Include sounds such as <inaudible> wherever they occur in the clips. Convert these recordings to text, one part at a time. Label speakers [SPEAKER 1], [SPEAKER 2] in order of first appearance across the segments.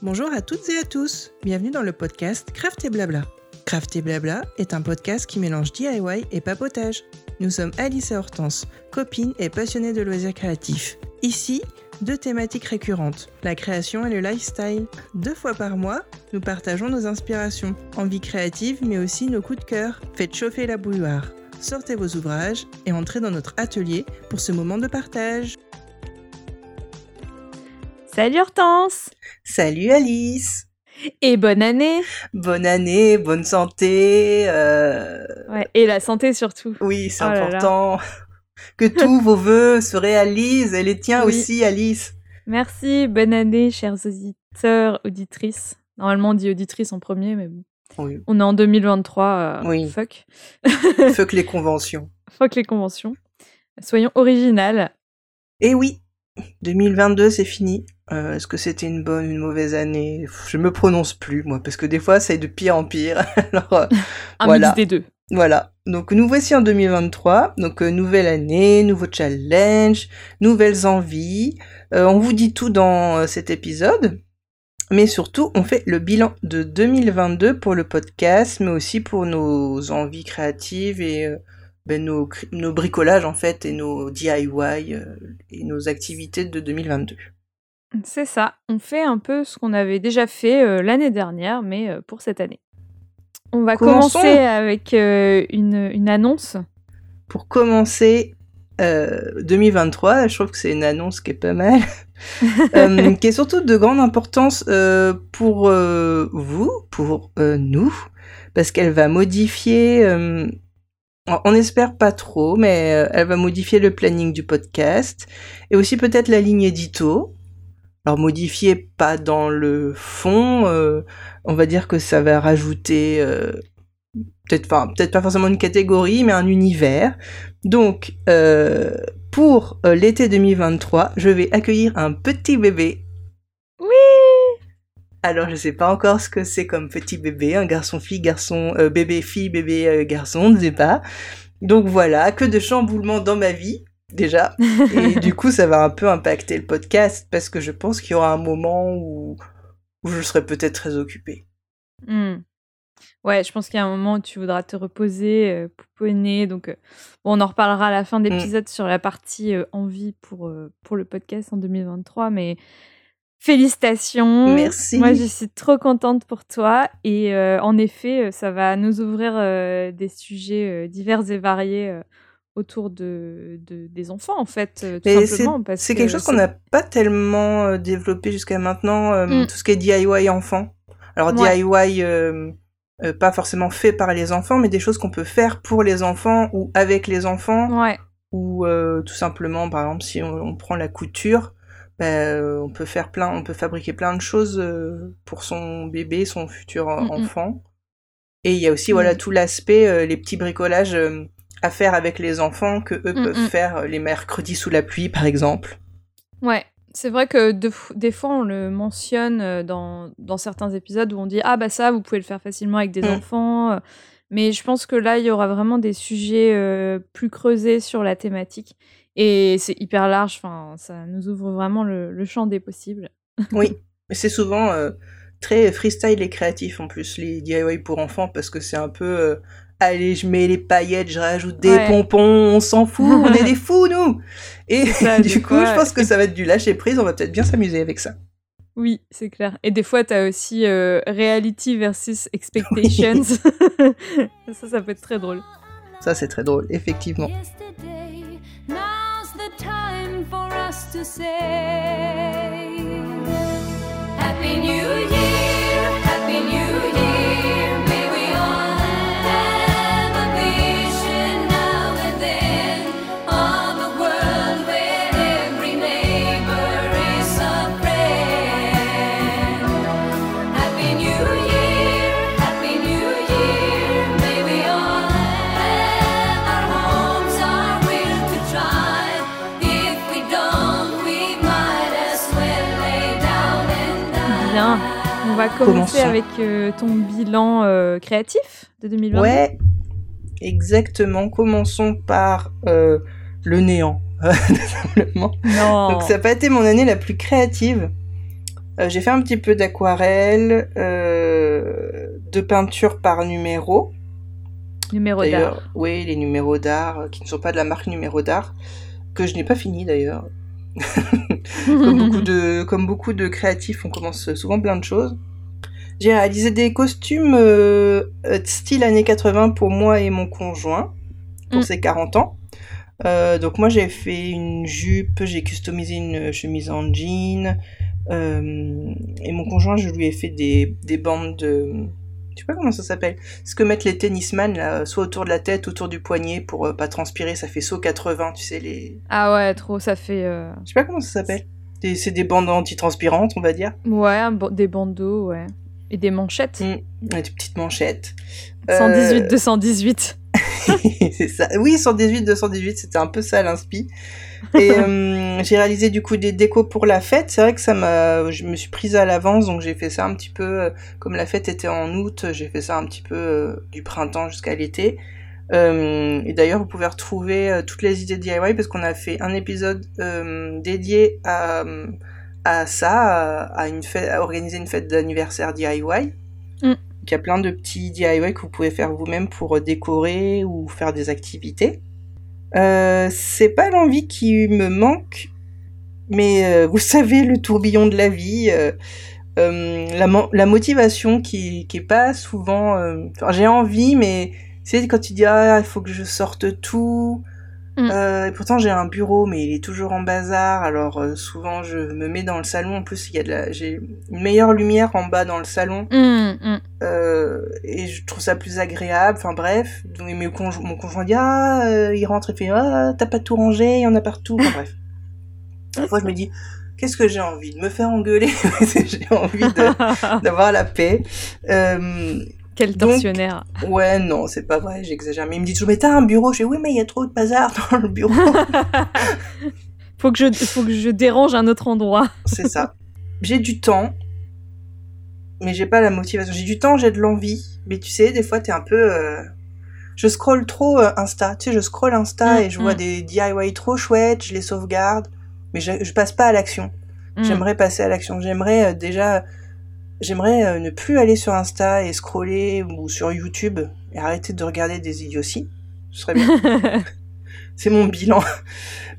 [SPEAKER 1] Bonjour à toutes et à tous, bienvenue dans le podcast Craft et Blabla. Craft et Blabla est un podcast qui mélange DIY et papotage. Nous sommes Alice et Hortense, copines et passionnées de loisirs créatifs. Ici, deux thématiques récurrentes, la création et le lifestyle. Deux fois par mois, nous partageons nos inspirations, envies créatives mais aussi nos coups de cœur. Faites chauffer la bouilloire, sortez vos ouvrages et entrez dans notre atelier pour ce moment de partage.
[SPEAKER 2] Salut Hortense
[SPEAKER 1] Salut Alice
[SPEAKER 2] Et bonne année
[SPEAKER 1] Bonne année, bonne santé euh,
[SPEAKER 2] Ouais, et la santé surtout.
[SPEAKER 1] Oui, c'est
[SPEAKER 2] Oh là là.
[SPEAKER 1] important. Que tous vos <laughs> vœux se réalisent et les tiens
[SPEAKER 2] Oui.
[SPEAKER 1] aussi, Alice.
[SPEAKER 2] Merci, bonne année chers auditeurs, auditrices. Normalement on dit auditrice en premier, mais bon.
[SPEAKER 1] Oui.
[SPEAKER 2] On est en 2023, euh,
[SPEAKER 1] Oui.
[SPEAKER 2] fuck. <laughs>
[SPEAKER 1] Fuck les conventions.
[SPEAKER 2] Fuck les conventions. Soyons originales.
[SPEAKER 1] Et oui, 2022 c'est fini. Euh, Est-ce que c'était une bonne ou une mauvaise année? Je me prononce plus moi parce que des fois c'est de pire en pire. <laughs> Alors euh,
[SPEAKER 2] Un
[SPEAKER 1] Voilà.
[SPEAKER 2] mix des deux.
[SPEAKER 1] voilà. Donc nous voici en 2023. Donc euh, nouvelle année, nouveau challenge, nouvelles envies. Euh, on vous dit tout dans euh, cet épisode. Mais surtout, on fait le bilan de 2022 pour le podcast, mais aussi pour nos envies créatives et ben, nos, nos bricolages en fait et nos DIY euh, et nos activités de 2022.
[SPEAKER 2] C'est ça. On fait un peu ce qu'on avait déjà fait euh, l'année dernière, mais euh, pour cette année. On va
[SPEAKER 1] Commençons.
[SPEAKER 2] commencer avec euh, une, une annonce.
[SPEAKER 1] Pour commencer euh, 2023, je trouve que c'est une annonce qui est pas mal, <laughs> qui est surtout de grande importance pour vous, pour nous, parce qu'elle va modifier, on- espère pas trop, mais elle va modifier le planning du podcast et aussi peut-être la ligne édito. Alors modifier pas dans le fond, euh, on va dire que ça va rajouter euh, peut-être pas forcément une catégorie, mais un univers. Donc, euh, pour l'été 2023, je vais accueillir un petit bébé.
[SPEAKER 2] Oui
[SPEAKER 1] Alors, je sais pas encore ce que c'est comme petit bébé, un garçon-fille, garçon, euh, bébé-fille, bébé-garçon, on ne sait pas. Donc voilà, que de chamboulements dans ma vie, déjà. <laughs> Et du coup, ça va un peu impacter le podcast, parce que je pense qu'il y aura un moment où, où je serai peut-être très occupée.
[SPEAKER 2] Hmm. Ouais, je pense qu'il y a un moment où tu voudras te reposer, euh, pouponner. Donc, euh, bon, on en reparlera à la fin de
[SPEAKER 1] Mm.
[SPEAKER 2] l'épisode sur la partie euh, envie pour, pour le podcast en 2023. Mais félicitations.
[SPEAKER 1] Merci.
[SPEAKER 2] Moi, je suis trop contente pour toi. Et en effet, ça va nous ouvrir des sujets divers et variés autour de, de- des enfants, en fait, euh, tout simplement.
[SPEAKER 1] c'est
[SPEAKER 2] que
[SPEAKER 1] quelque chose qu'on n'a pas tellement euh, développé jusqu'à maintenant, euh,
[SPEAKER 2] Mm.
[SPEAKER 1] tout ce qui est DIY enfant. Alors
[SPEAKER 2] Ouais.
[SPEAKER 1] DIY, euh, euh, pas forcément fait par les enfants, mais des choses qu'on peut faire pour les enfants ou avec les enfants,
[SPEAKER 2] Ouais.
[SPEAKER 1] ou tout simplement, par exemple, si on, on prend la couture, euh, on peut faire plein, on peut fabriquer plein de choses pour son bébé, son futur
[SPEAKER 2] Mm, mm.
[SPEAKER 1] enfant. Et il y a aussi voilà tout l'aspect, les petits bricolages à faire avec les enfants que eux
[SPEAKER 2] Mm,
[SPEAKER 1] peuvent
[SPEAKER 2] mm.
[SPEAKER 1] faire euh, les mercredis sous la pluie, par exemple.
[SPEAKER 2] Ouais, c'est vrai que de des fois on le mentionne euh, dans, dans certains épisodes où on dit ah bah ça vous pouvez le faire facilement avec des
[SPEAKER 1] Mm.
[SPEAKER 2] enfants, euh, mais je pense que là il y aura vraiment des sujets euh, plus creusés sur la thématique et c'est hyper large, enfin ça nous ouvre vraiment le, le champ des possibles.
[SPEAKER 1] Oui, <laughs> mais c'est souvent euh, très freestyle et créatif en plus, les DIY pour enfants, parce que c'est un peu... euh, Allez, je mets les paillettes, je rajoute des
[SPEAKER 2] Ouais.
[SPEAKER 1] pompons, on s'en fout, on est <laughs> des fous, nous Et
[SPEAKER 2] ça, <laughs>
[SPEAKER 1] du coup,
[SPEAKER 2] fois,
[SPEAKER 1] je pense que ça va être du lâcher prise, on va peut-être bien s'amuser avec ça.
[SPEAKER 2] Oui, c'est clair. Et des fois t'as aussi euh, reality versus <laughs> expectations. ça, ça peut être très drôle.
[SPEAKER 1] Ça, c'est très drôle, effectivement.
[SPEAKER 3] Yesterday, now's the time for us to say Happy New Year,
[SPEAKER 2] va commencer
[SPEAKER 1] Commençons.
[SPEAKER 2] avec euh, ton bilan euh, créatif de 2022.
[SPEAKER 1] Ouais, exactement. Commençons par euh, le néant, <laughs> tout simplement.
[SPEAKER 2] Non.
[SPEAKER 1] Donc ça n'a pas été mon année la plus créative. J'ai fait un petit peu d'aquarelle, de peinture par numéro.
[SPEAKER 2] Numéro d'art.
[SPEAKER 1] oui, les numéros d'art qui ne sont pas de la marque numéro d'art, que je n'ai pas fini d'ailleurs. <laughs> comme, beaucoup <laughs> de, comme beaucoup de créatifs, on commence souvent plein de choses. J'ai réalisé des costumes euh, euh, style années 80 pour moi et mon conjoint, pour
[SPEAKER 2] Mm.
[SPEAKER 1] ses 40 ans. Euh, donc moi j'ai fait une jupe, j'ai customisé une chemise en jean, euh, et mon conjoint je lui ai fait des, des bandes de... Je sais pas comment ça s'appelle. Ce que mettent les tennisman, là, soit autour de la tête, autour du poignet, pour pas transpirer, ça fait saut 80, tu sais, les...
[SPEAKER 2] Ah ouais, trop, ça fait...
[SPEAKER 1] Je sais pas comment ça s'appelle. C'est des bandes antitranspirantes, on va dire.
[SPEAKER 2] Ouais, des bandeaux, ouais. Et des manchettes.
[SPEAKER 1] Mm. Des petites manchettes.
[SPEAKER 2] 118,
[SPEAKER 1] Euh,
[SPEAKER 2] 218. <laughs>
[SPEAKER 1] c'est ça. Oui, 118, 218, c'était un peu ça l'inspi. Et <laughs> euh, j'ai réalisé du coup des décos pour la fête. C'est vrai que ça m'a, je me suis prise à l'avance, donc j'ai fait ça un petit peu. euh, Comme la fête était en août, j'ai fait ça un petit peu euh, du printemps jusqu'à l'été. Euh, et d'ailleurs, vous pouvez retrouver toutes les idées DIY parce qu'on a fait un épisode dédié à, à ça, à, une fête, à organiser une fête d'anniversaire DIY.
[SPEAKER 2] Mm.
[SPEAKER 1] Il y a plein de petits DIY que vous pouvez faire vous-même pour euh, décorer ou faire des activités. Euh, c'est pas l'envie qui me manque, mais euh, vous <laughs> savez, le tourbillon de la vie, euh, la, mo- la motivation qui, qui est pas souvent. j'ai envie, mais sais, quand tu dis ah, il faut que je sorte tout.
[SPEAKER 2] Mm.
[SPEAKER 1] Euh, et pourtant j'ai un bureau, mais il est toujours en bazar. Alors euh, souvent je me mets dans le salon. En plus, il y a de la, j'ai une meilleure lumière en bas dans le salon.
[SPEAKER 2] Hum, hum.
[SPEAKER 1] Euh, et je trouve ça plus agréable. Enfin bref, donc mes conjo- mon conjoint dit ah, euh, il rentre et fait ah, t'as pas tout rangé, il y en a partout. Enfin bref. <laughs> Des fois je me dis qu'est-ce que j'ai envie de me faire engueuler? <laughs> J'ai envie <laughs> d'avoir la paix. Euh,
[SPEAKER 2] Quel
[SPEAKER 1] Donc-
[SPEAKER 2] tortionnaire.
[SPEAKER 1] ouais non c'est pas vrai, j'exagère. Mais il me dit toujours mais t'as un bureau Je fais oui mais il y a trop de bazar dans le bureau. <laughs> <laughs>
[SPEAKER 2] faut, que je, faut que je dérange un autre endroit. <laughs>
[SPEAKER 1] c'est ça. J'ai du temps, mais j'ai pas la motivation. J'ai du temps, j'ai de l'envie, mais tu sais, des fois, t'es un peu. euh, Je scrolle trop euh, Insta. Tu sais, je scrolle Insta
[SPEAKER 2] Mm,
[SPEAKER 1] et je vois
[SPEAKER 2] mm.
[SPEAKER 1] des DIY trop chouettes, je les sauvegarde, mais je, je passe pas à l'action.
[SPEAKER 2] Hum.
[SPEAKER 1] J'aimerais passer à l'action. J'aimerais euh, déjà. J'aimerais euh, ne plus aller sur Insta et scroller ou sur YouTube et arrêter de regarder des idioties. Ce serait bien. <laughs> C'est mon bilan.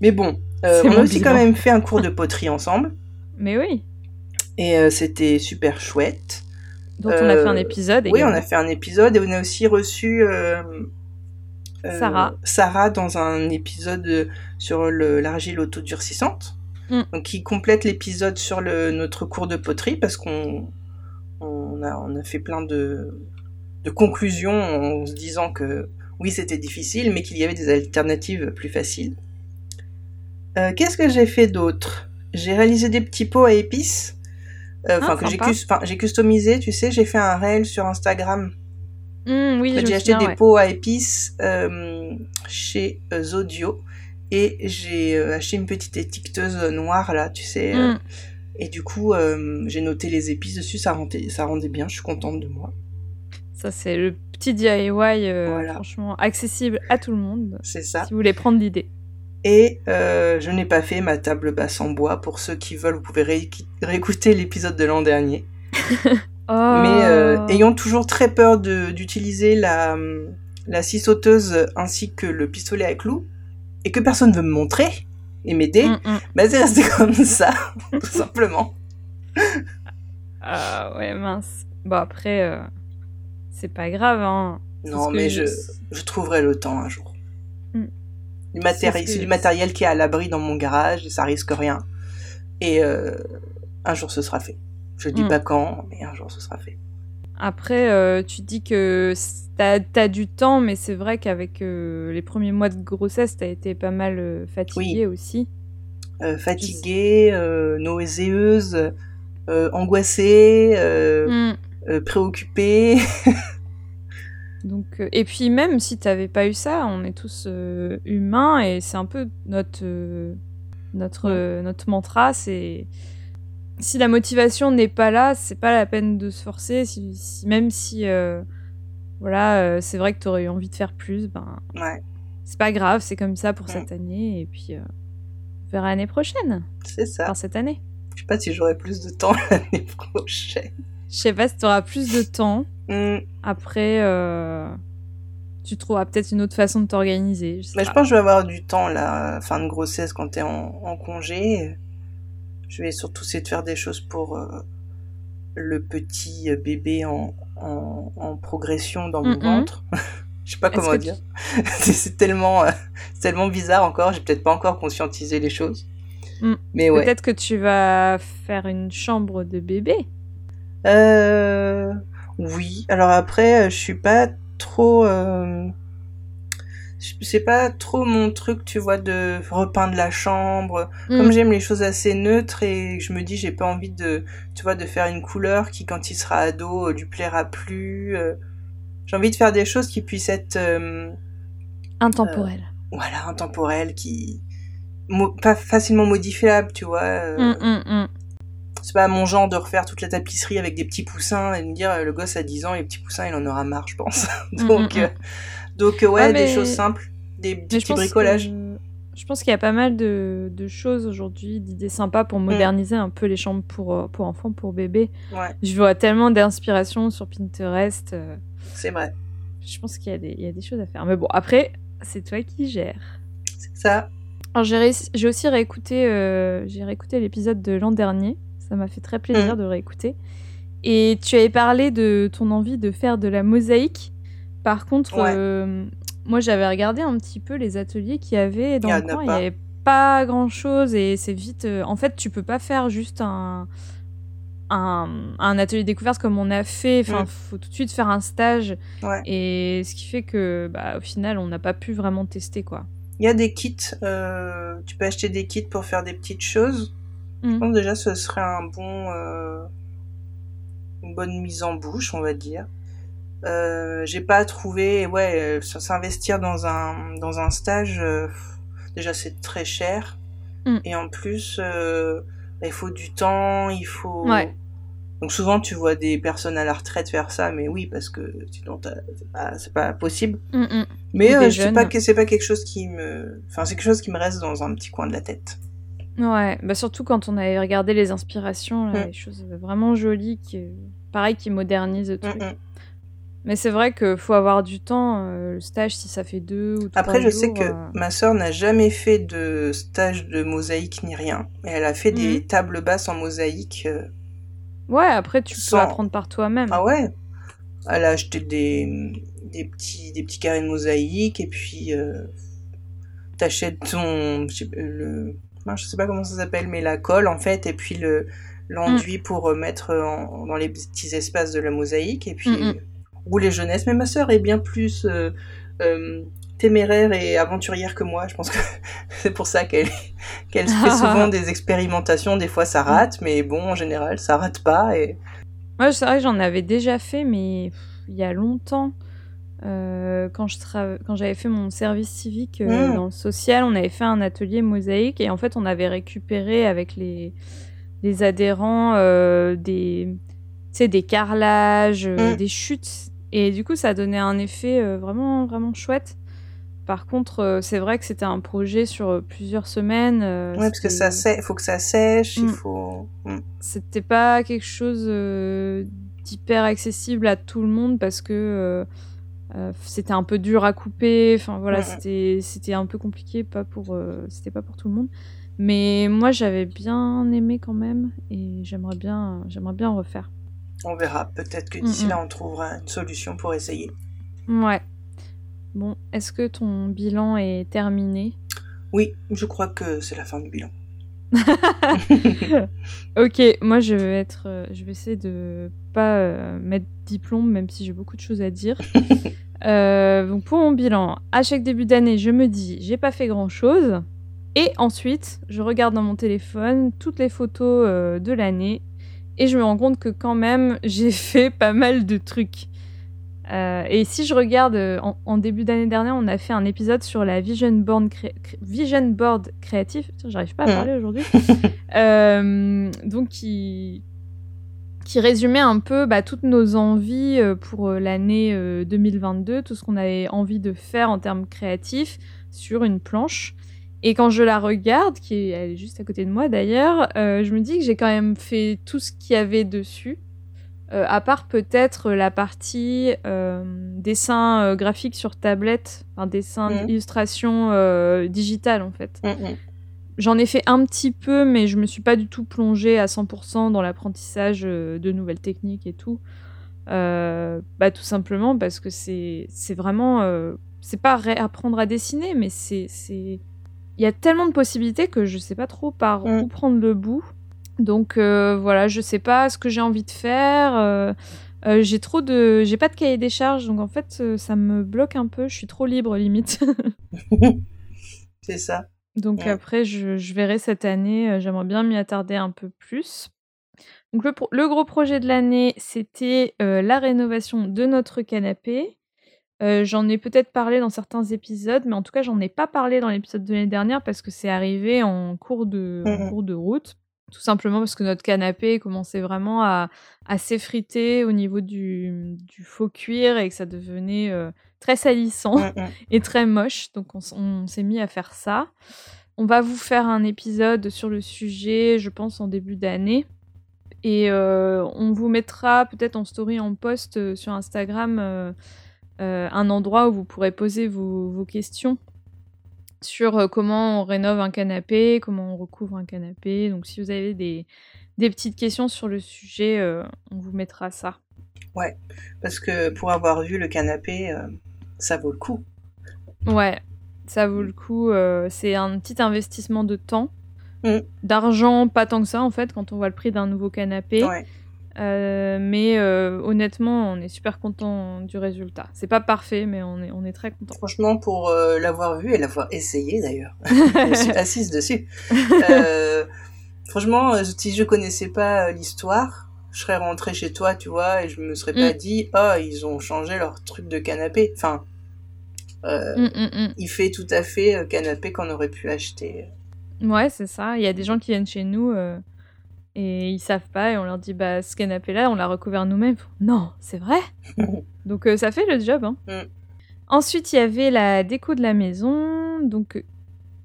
[SPEAKER 1] Mais bon, euh, on a aussi
[SPEAKER 2] bilan.
[SPEAKER 1] quand même fait un cours de poterie ensemble.
[SPEAKER 2] Mais oui.
[SPEAKER 1] Et euh, c'était super chouette.
[SPEAKER 2] Dont on a fait un épisode.
[SPEAKER 1] Oui, on a fait un épisode et on a aussi reçu
[SPEAKER 2] Sarah.
[SPEAKER 1] Sarah dans un épisode sur le- l'argile autodurcissante.
[SPEAKER 2] Mm.
[SPEAKER 1] Donc qui complète l'épisode sur le, notre cours de poterie parce qu'on on a, on a fait plein de, de conclusions en se disant que oui c'était difficile mais qu'il y avait des alternatives plus faciles. Euh, Qu'est-ce que j'ai fait d'autre? J'ai réalisé des petits pots à épices. euh, Enfin,
[SPEAKER 2] Ah,
[SPEAKER 1] que j'ai enfin, customisé, tu sais, j'ai fait un réel sur Instagram
[SPEAKER 2] Hum, oui,
[SPEAKER 1] j'ai acheté
[SPEAKER 2] souviens,
[SPEAKER 1] des
[SPEAKER 2] ouais.
[SPEAKER 1] pots à épices euh, chez Zodio et j'ai acheté une petite étiqueteuse noire là, tu sais.
[SPEAKER 2] Hum.
[SPEAKER 1] Et du coup, euh, j'ai noté les épices dessus, ça rendait, ça rendait bien, je suis contente de moi.
[SPEAKER 2] Ça, c'est le petit DIY, euh,
[SPEAKER 1] Voilà.
[SPEAKER 2] franchement, accessible à tout le monde.
[SPEAKER 1] C'est ça.
[SPEAKER 2] Si vous voulez prendre l'idée.
[SPEAKER 1] Et euh, je n'ai pas fait ma table basse en bois. Pour ceux qui veulent, vous pouvez réécouter l'épisode de l'an dernier.
[SPEAKER 2] Oh. <laughs>
[SPEAKER 1] Mais euh, ayant toujours très peur d'utiliser la, la scie sauteuse ainsi que le pistolet à clous, et que personne ne veut me montrer et m'aider,
[SPEAKER 2] Hum, hum.
[SPEAKER 1] bah c'est resté <laughs> comme ça, tout simplement.
[SPEAKER 2] Ah ouais, mince. Bon, après, euh, c'est pas grave, hein.
[SPEAKER 1] Non, mais
[SPEAKER 2] je-
[SPEAKER 1] je, trouverai le temps un jour.
[SPEAKER 2] Mm.
[SPEAKER 1] Du matéri-
[SPEAKER 2] C'est
[SPEAKER 1] du matériel qui est à l'abri dans mon garage, et ça risque rien. Et euh, un jour ce sera fait. Je dis
[SPEAKER 2] Mm.
[SPEAKER 1] pas quand, mais un jour ce sera fait.
[SPEAKER 2] Après, euh, tu dis que t'as as du temps, mais c'est vrai qu'avec euh, les premiers mois de grossesse, t'as été pas mal euh, fatiguée aussi.
[SPEAKER 1] Fatiguée, nauséeuse, angoissée, euh,
[SPEAKER 2] Mm.
[SPEAKER 1] euh, préoccupée. <laughs>
[SPEAKER 2] Donc, et puis même si t'avais pas eu ça, on est tous humains et c'est un peu notre notre euh, notre mantra, c'est si la motivation n'est pas là, c'est pas la peine de se forcer. Si, si- même si euh, voilà, euh, c'est vrai que t'aurais eu envie de faire plus, ben
[SPEAKER 1] ouais,
[SPEAKER 2] c'est pas grave, c'est comme ça pour
[SPEAKER 1] Mm.
[SPEAKER 2] cette année et puis euh, on verra l'année prochaine,
[SPEAKER 1] c'est ça.
[SPEAKER 2] enfin cette année.
[SPEAKER 1] Je sais pas si j'aurai plus de temps <laughs> l'année prochaine.
[SPEAKER 2] Je sais pas si tu auras plus de temps.
[SPEAKER 1] Hmm.
[SPEAKER 2] Après, euh, tu trouveras peut-être une autre façon de t'organiser.
[SPEAKER 1] je
[SPEAKER 2] pas.
[SPEAKER 1] pense que je vais avoir du temps là, fin de grossesse, quand t'es en, en congé. Je vais surtout essayer de faire des choses pour euh, le petit bébé en, en, en progression dans mon ventre. <laughs> je sais pas comment dire. <laughs> C'est c'est tellement, euh, tellement bizarre encore. J'ai peut-être pas encore conscientisé les choses.
[SPEAKER 2] Mm.
[SPEAKER 1] Mais ouais.
[SPEAKER 2] Peut-être que tu vas faire une chambre de bébé.
[SPEAKER 1] Euh, oui. Alors après, euh, je suis pas trop. euh, C'est pas trop mon truc, tu vois, de repeindre la chambre. Comme
[SPEAKER 2] Mm.
[SPEAKER 1] j'aime les choses assez neutres et je me dis, j'ai pas envie de, tu vois, de faire une couleur qui, quand il sera ado, euh, lui plaira plus. euh. J'ai envie de faire des choses qui puissent être, euh,
[SPEAKER 2] Intemporel.
[SPEAKER 1] voilà, intemporelles, qui, mo- pas facilement modifiables, tu vois. euh.
[SPEAKER 2] Mm, mm.
[SPEAKER 1] C'est pas mon genre de refaire toute la tapisserie avec des petits poussins et de me dire euh, le gosse a 10 ans et les petits poussins il en aura marre je pense. <laughs> donc euh, donc euh, ouais, des choses simples, des petits
[SPEAKER 2] je pense
[SPEAKER 1] bricolages.
[SPEAKER 2] que- Je pense qu'il y a pas mal de, de choses aujourd'hui, d'idées sympas
[SPEAKER 1] Mm.
[SPEAKER 2] pour moderniser un peu les chambres pour, euh, pour enfants, pour bébés.
[SPEAKER 1] Ouais,
[SPEAKER 2] Je vois tellement d'inspiration sur Pinterest. euh,
[SPEAKER 1] c'est vrai.
[SPEAKER 2] Je pense qu'il y, a des- il y a des choses à faire. Mais bon, après, c'est toi qui gères.
[SPEAKER 1] C'est ça.
[SPEAKER 2] Alors j'ai aussi réécouté, euh, j'ai réécouté l'épisode de l'an dernier. Ça m'a fait très plaisir
[SPEAKER 1] Mm.
[SPEAKER 2] de réécouter. Et tu avais parlé de ton envie de faire de la mosaïque. Par contre,
[SPEAKER 1] Ouais.
[SPEAKER 2] euh, moi j'avais regardé un petit peu les ateliers qu'il y avait dans
[SPEAKER 1] Il y
[SPEAKER 2] le coin. Il
[SPEAKER 1] pas.
[SPEAKER 2] n'y avait pas grand chose et c'est vite. euh, En fait, tu peux pas faire juste un. Un, un atelier découverte comme on a fait, enfin,
[SPEAKER 1] Mm.
[SPEAKER 2] faut tout de suite faire un stage,
[SPEAKER 1] Ouais.
[SPEAKER 2] et ce qui fait que, bah, au final, on n'a pas pu vraiment tester, quoi.
[SPEAKER 1] Il y a des kits, euh, tu peux acheter des kits pour faire des petites choses. Je
[SPEAKER 2] Mm.
[SPEAKER 1] pense déjà ce serait un bon, une bonne mise en bouche, on va dire. Euh, j'ai pas trouvé, ouais, euh, s'investir dans un dans un stage, euh, déjà c'est très cher,
[SPEAKER 2] Mm.
[SPEAKER 1] et en plus bah, il faut du temps, il faut.
[SPEAKER 2] Ouais.
[SPEAKER 1] Donc souvent tu vois des personnes à la retraite faire ça, mais oui parce que sinon c'est pas possible.
[SPEAKER 2] Mm, mm.
[SPEAKER 1] Mais
[SPEAKER 2] Ou
[SPEAKER 1] euh,
[SPEAKER 2] des
[SPEAKER 1] je sais pas
[SPEAKER 2] jeunes.
[SPEAKER 1] que c'est pas quelque chose qui me, enfin c'est quelque chose qui me reste dans un petit coin de la tête.
[SPEAKER 2] Ouais, bah surtout quand on avait regardé les inspirations, là,
[SPEAKER 1] Mm.
[SPEAKER 2] les choses vraiment jolies, qui, pareil, qui modernisent le truc. Mais c'est vrai qu'il faut avoir du temps. euh, le stage, si ça fait deux ou trois
[SPEAKER 1] Après, je sais que
[SPEAKER 2] euh,
[SPEAKER 1] ma sœur n'a jamais fait de stage de mosaïque ni rien. Et elle a fait des
[SPEAKER 2] Mhm.
[SPEAKER 1] tables basses en mosaïque. euh,
[SPEAKER 2] Ouais, après, tu
[SPEAKER 1] Sans-
[SPEAKER 2] peux apprendre par toi-même.
[SPEAKER 1] Ah ouais? Elle a acheté des, des, petits, des petits carrés de mosaïque et puis t'achètes ton. Je sais, le, non, je sais pas comment ça s'appelle, mais la colle en fait, et puis le l'enduit
[SPEAKER 2] Mm.
[SPEAKER 1] pour mettre en- dans les petits espaces de la mosaïque et puis
[SPEAKER 2] Mm, mm.
[SPEAKER 1] Rouler jeunesse. Mais ma sœur est bien plus euh, euh, téméraire et aventurière que moi. Je pense que <laughs> c'est pour ça qu'elle qu'elle fait souvent <laughs> des expérimentations. Des fois ça rate, mais bon, en général, ça rate pas. Et
[SPEAKER 2] Moi, c'est vrai que j'en avais déjà fait, mais pff, il y a longtemps. euh, quand j'avais fait mon service civique euh,
[SPEAKER 1] Mm.
[SPEAKER 2] dans le social, on avait fait un atelier mosaïque et en fait on avait récupéré avec les, les adhérents euh, des, sais, des carrelages, euh,
[SPEAKER 1] Mm.
[SPEAKER 2] des chutes et du coup ça donnait un effet euh, vraiment vraiment chouette. Par contre, euh, c'est vrai que c'était un projet sur plusieurs semaines.
[SPEAKER 1] ouais, parce que ça sè- faut que ça sèche, il
[SPEAKER 2] Mm.
[SPEAKER 1] faut. Mm.
[SPEAKER 2] c'était pas quelque chose d'hyper accessible à tout le monde parce que euh, c'était un peu dur à couper enfin voilà c'était c'était un peu compliqué pas pour euh, c'était pas pour tout le monde mais moi j'avais bien aimé quand même et j'aimerais bien j'aimerais bien refaire
[SPEAKER 1] On verra. Peut-être que d'ici
[SPEAKER 2] Mm,
[SPEAKER 1] là, on trouvera une solution pour essayer.
[SPEAKER 2] ouais bon est-ce que ton bilan est terminé?
[SPEAKER 1] Oui, je crois que c'est la fin du bilan. <laughs>
[SPEAKER 2] ok, moi je vais être, euh, je vais essayer de pas euh, mettre diplôme, même si j'ai beaucoup de choses à dire. <laughs> Euh, donc pour mon bilan, à chaque début d'année, je me dis j'ai pas fait grand chose, et ensuite je regarde dans mon téléphone toutes les photos euh, de l'année, et je me rends compte que quand même <laughs> j'ai fait pas mal de trucs. Euh, et si je regarde, euh, en, en début d'année dernière, on a fait un épisode sur la Vision Board, cré- Vision Board créatif. Putain, J'arrive pas à
[SPEAKER 1] Mhm.
[SPEAKER 2] parler aujourd'hui. <laughs> Euh, donc, qui, qui résumait un peu bah, toutes nos envies pour l'année euh, 2022, tout ce qu'on avait envie de faire en termes créatifs sur une planche. Et quand je la regarde, qui est, elle est juste à côté de moi d'ailleurs, euh, je me dis que j'ai quand même fait tout ce qu'il y avait dessus. Euh, à part peut-être la partie euh, dessin graphique sur tablette, enfin dessin
[SPEAKER 1] Mhm.
[SPEAKER 2] illustration digitale en fait.
[SPEAKER 1] Mm, mm.
[SPEAKER 2] J'en ai fait un petit peu, mais je me suis pas du tout plongée à 100% dans l'apprentissage de nouvelles techniques et tout. Bah, tout simplement parce que c'est vraiment. c'est pas réapprendre à dessiner, mais c'est. Il y a tellement de possibilités que je sais pas trop par
[SPEAKER 1] Mm.
[SPEAKER 2] où prendre le bout. Donc euh, voilà, je sais pas ce que j'ai envie de faire. euh, euh, j'ai trop de. J'ai pas de cahier des charges, donc en fait, ça me bloque un peu. Je suis trop libre, limite. <laughs> <laughs>
[SPEAKER 1] C'est ça.
[SPEAKER 2] Donc
[SPEAKER 1] Ouais.
[SPEAKER 2] après, je, je verrai cette année. J'aimerais bien m'y attarder un peu plus. Donc le, pro- le gros projet de l'année, c'était la rénovation de notre canapé. Euh, j'en ai peut-être parlé dans certains épisodes, mais en tout cas, j'en ai pas parlé dans l'épisode de l'année dernière parce que c'est arrivé en cours de, en
[SPEAKER 1] Mhm.
[SPEAKER 2] cours de route. Tout simplement parce que notre canapé commençait vraiment à, à s'effriter au niveau du, du faux cuir et que ça devenait euh, très salissant
[SPEAKER 1] Mm, mm. <laughs>
[SPEAKER 2] et très moche. Donc on, s'est mis à faire ça. On va vous faire un épisode sur le sujet, je pense, en début d'année. Et euh, on vous mettra peut-être en story, en post sur Instagram, un endroit où vous pourrez poser vos, vos questions sur euh, comment on rénove un canapé, comment on recouvre un canapé. Donc si vous avez des, des petites questions sur le sujet, euh, on vous mettra ça.
[SPEAKER 1] Parce que pour avoir vu le canapé, euh, ça vaut le coup.
[SPEAKER 2] Ouais, ça vaut le coup. euh, c'est un petit investissement de temps.
[SPEAKER 1] Mm.
[SPEAKER 2] D'argent, pas tant que ça en fait, quand on voit le prix d'un nouveau canapé.
[SPEAKER 1] Ouais.
[SPEAKER 2] Euh, mais euh, honnêtement, on est super content du résultat. C'est pas parfait, mais on est, on est très content.
[SPEAKER 1] Franchement, pour euh, l'avoir vu et l'avoir essayé d'ailleurs, <laughs> je suis assise dessus. Franchement, si je connaissais pas l'histoire, je serais rentrée chez toi, tu vois, et je me serais pas
[SPEAKER 2] Mm.
[SPEAKER 1] dit, oh, ils ont changé leur truc de canapé. Enfin,
[SPEAKER 2] Mm, mm,
[SPEAKER 1] il fait tout à fait canapé qu'on aurait pu acheter.
[SPEAKER 2] Ouais, c'est ça. Il y a des gens qui viennent chez nous et ils savent pas et on leur dit bah ce canapé-là, on l'a recouvert nous-mêmes. Non, c'est vrai. <laughs> donc euh, ça fait le job. Hein.
[SPEAKER 1] Mm.
[SPEAKER 2] Ensuite, il y avait la déco de la maison, donc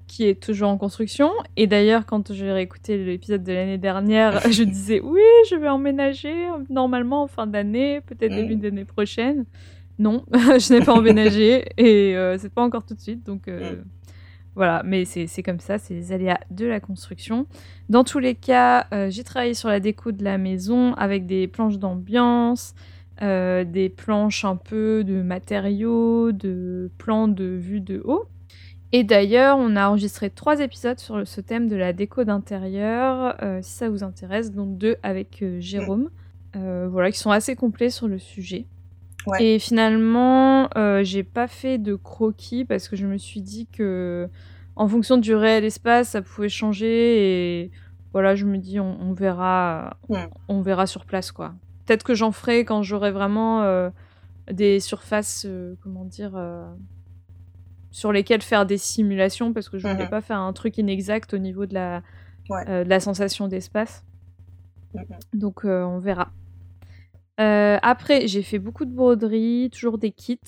[SPEAKER 2] qui est toujours en construction. Et d'ailleurs, quand j'ai réécouté l'épisode de l'année dernière, <laughs> je disais oui, je vais emménager normalement en fin d'année, peut-être
[SPEAKER 1] Mm.
[SPEAKER 2] début d'année prochaine. Non, <laughs> je n'ai pas emménagé et euh, c'est pas encore tout de suite, donc. euh, voilà, mais c'est comme ça, c'est les aléas de la construction. Dans tous les cas, euh, j'ai travaillé sur la déco de la maison avec des planches d'ambiance, euh, des planches un peu de matériaux, de plans de vue de haut. Et d'ailleurs, on a enregistré trois épisodes sur ce thème de la déco d'intérieur, euh, si ça vous intéresse, dont deux avec Jérôme, voilà, qui sont assez complets sur le sujet.
[SPEAKER 1] Ouais.
[SPEAKER 2] Et finalement, euh, j'ai pas fait de croquis parce que je me suis dit que, en fonction du réel espace, ça pouvait changer et voilà, je me dis on, on verra, on verra sur place quoi. Peut-être que j'en ferai quand j'aurai vraiment euh, des surfaces, euh, comment dire, euh, sur lesquelles faire des simulations parce que je voulais
[SPEAKER 1] Mhm.
[SPEAKER 2] pas faire un truc inexact au niveau de la,
[SPEAKER 1] Ouais.
[SPEAKER 2] de la sensation d'espace.
[SPEAKER 1] Mhm.
[SPEAKER 2] Donc on verra. Euh, après, j'ai fait beaucoup de broderie, toujours des kits,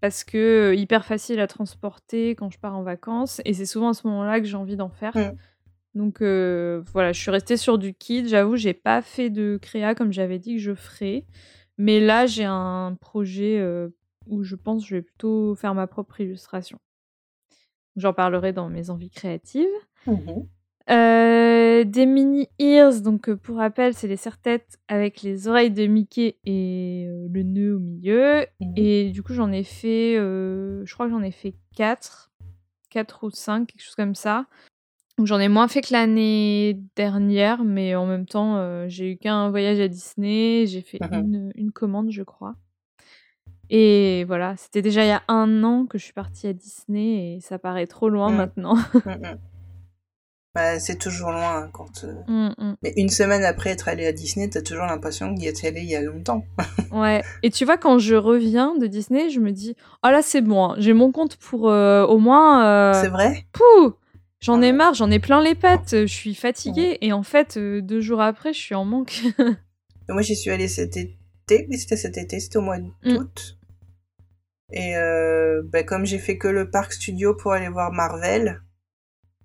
[SPEAKER 2] parce que euh, hyper facile à transporter quand je pars en vacances, et c'est souvent à ce moment-là que j'ai envie d'en faire. Donc euh, voilà, je suis restée sur du kit. J'avoue, j'ai pas fait de créa comme j'avais dit que je ferais, mais là j'ai un projet euh, où je pense que je vais plutôt faire ma propre illustration. J'en parlerai dans mes envies créatives.
[SPEAKER 1] Mhm.
[SPEAKER 2] Euh, des mini ears, donc euh, pour rappel, c'est les serre-têtes avec les oreilles de Mickey et euh, le nœud au milieu.
[SPEAKER 1] Mhm.
[SPEAKER 2] Et du coup, j'en ai fait, euh, je crois que j'en ai fait 4, 4 ou 5, quelque chose comme ça. Donc j'en ai moins fait que l'année dernière, mais en même temps, j'ai eu qu'un voyage à Disney, j'ai fait
[SPEAKER 1] Mhm.
[SPEAKER 2] une, une commande, je crois. Et voilà, c'était déjà il y a un an que je suis partie à Disney et ça paraît trop loin
[SPEAKER 1] Mm.
[SPEAKER 2] maintenant. <laughs>
[SPEAKER 1] Bah, c'est toujours loin hein, quand. euh,
[SPEAKER 2] Mm, mm.
[SPEAKER 1] Mais une semaine après être allé à Disney, t'as toujours l'impression d'y être allé il y a longtemps. <laughs>
[SPEAKER 2] Ouais, et tu vois, quand je reviens de Disney, je me dis, oh là, c'est bon, hein, j'ai mon compte pour euh, au moins. euh,
[SPEAKER 1] C'est vrai?
[SPEAKER 2] Pouh J'en
[SPEAKER 1] Ah
[SPEAKER 2] ai marre, j'en ai plein les pattes, je suis fatiguée, et en fait, deux jours après, je suis en manque. <laughs>
[SPEAKER 1] Moi, j'y suis allée cet été. Oui, c'était cet été, c'était au mois
[SPEAKER 2] Mm.
[SPEAKER 1] d'août. Et bah, comme j'ai fait que le parc studio pour aller voir Marvel,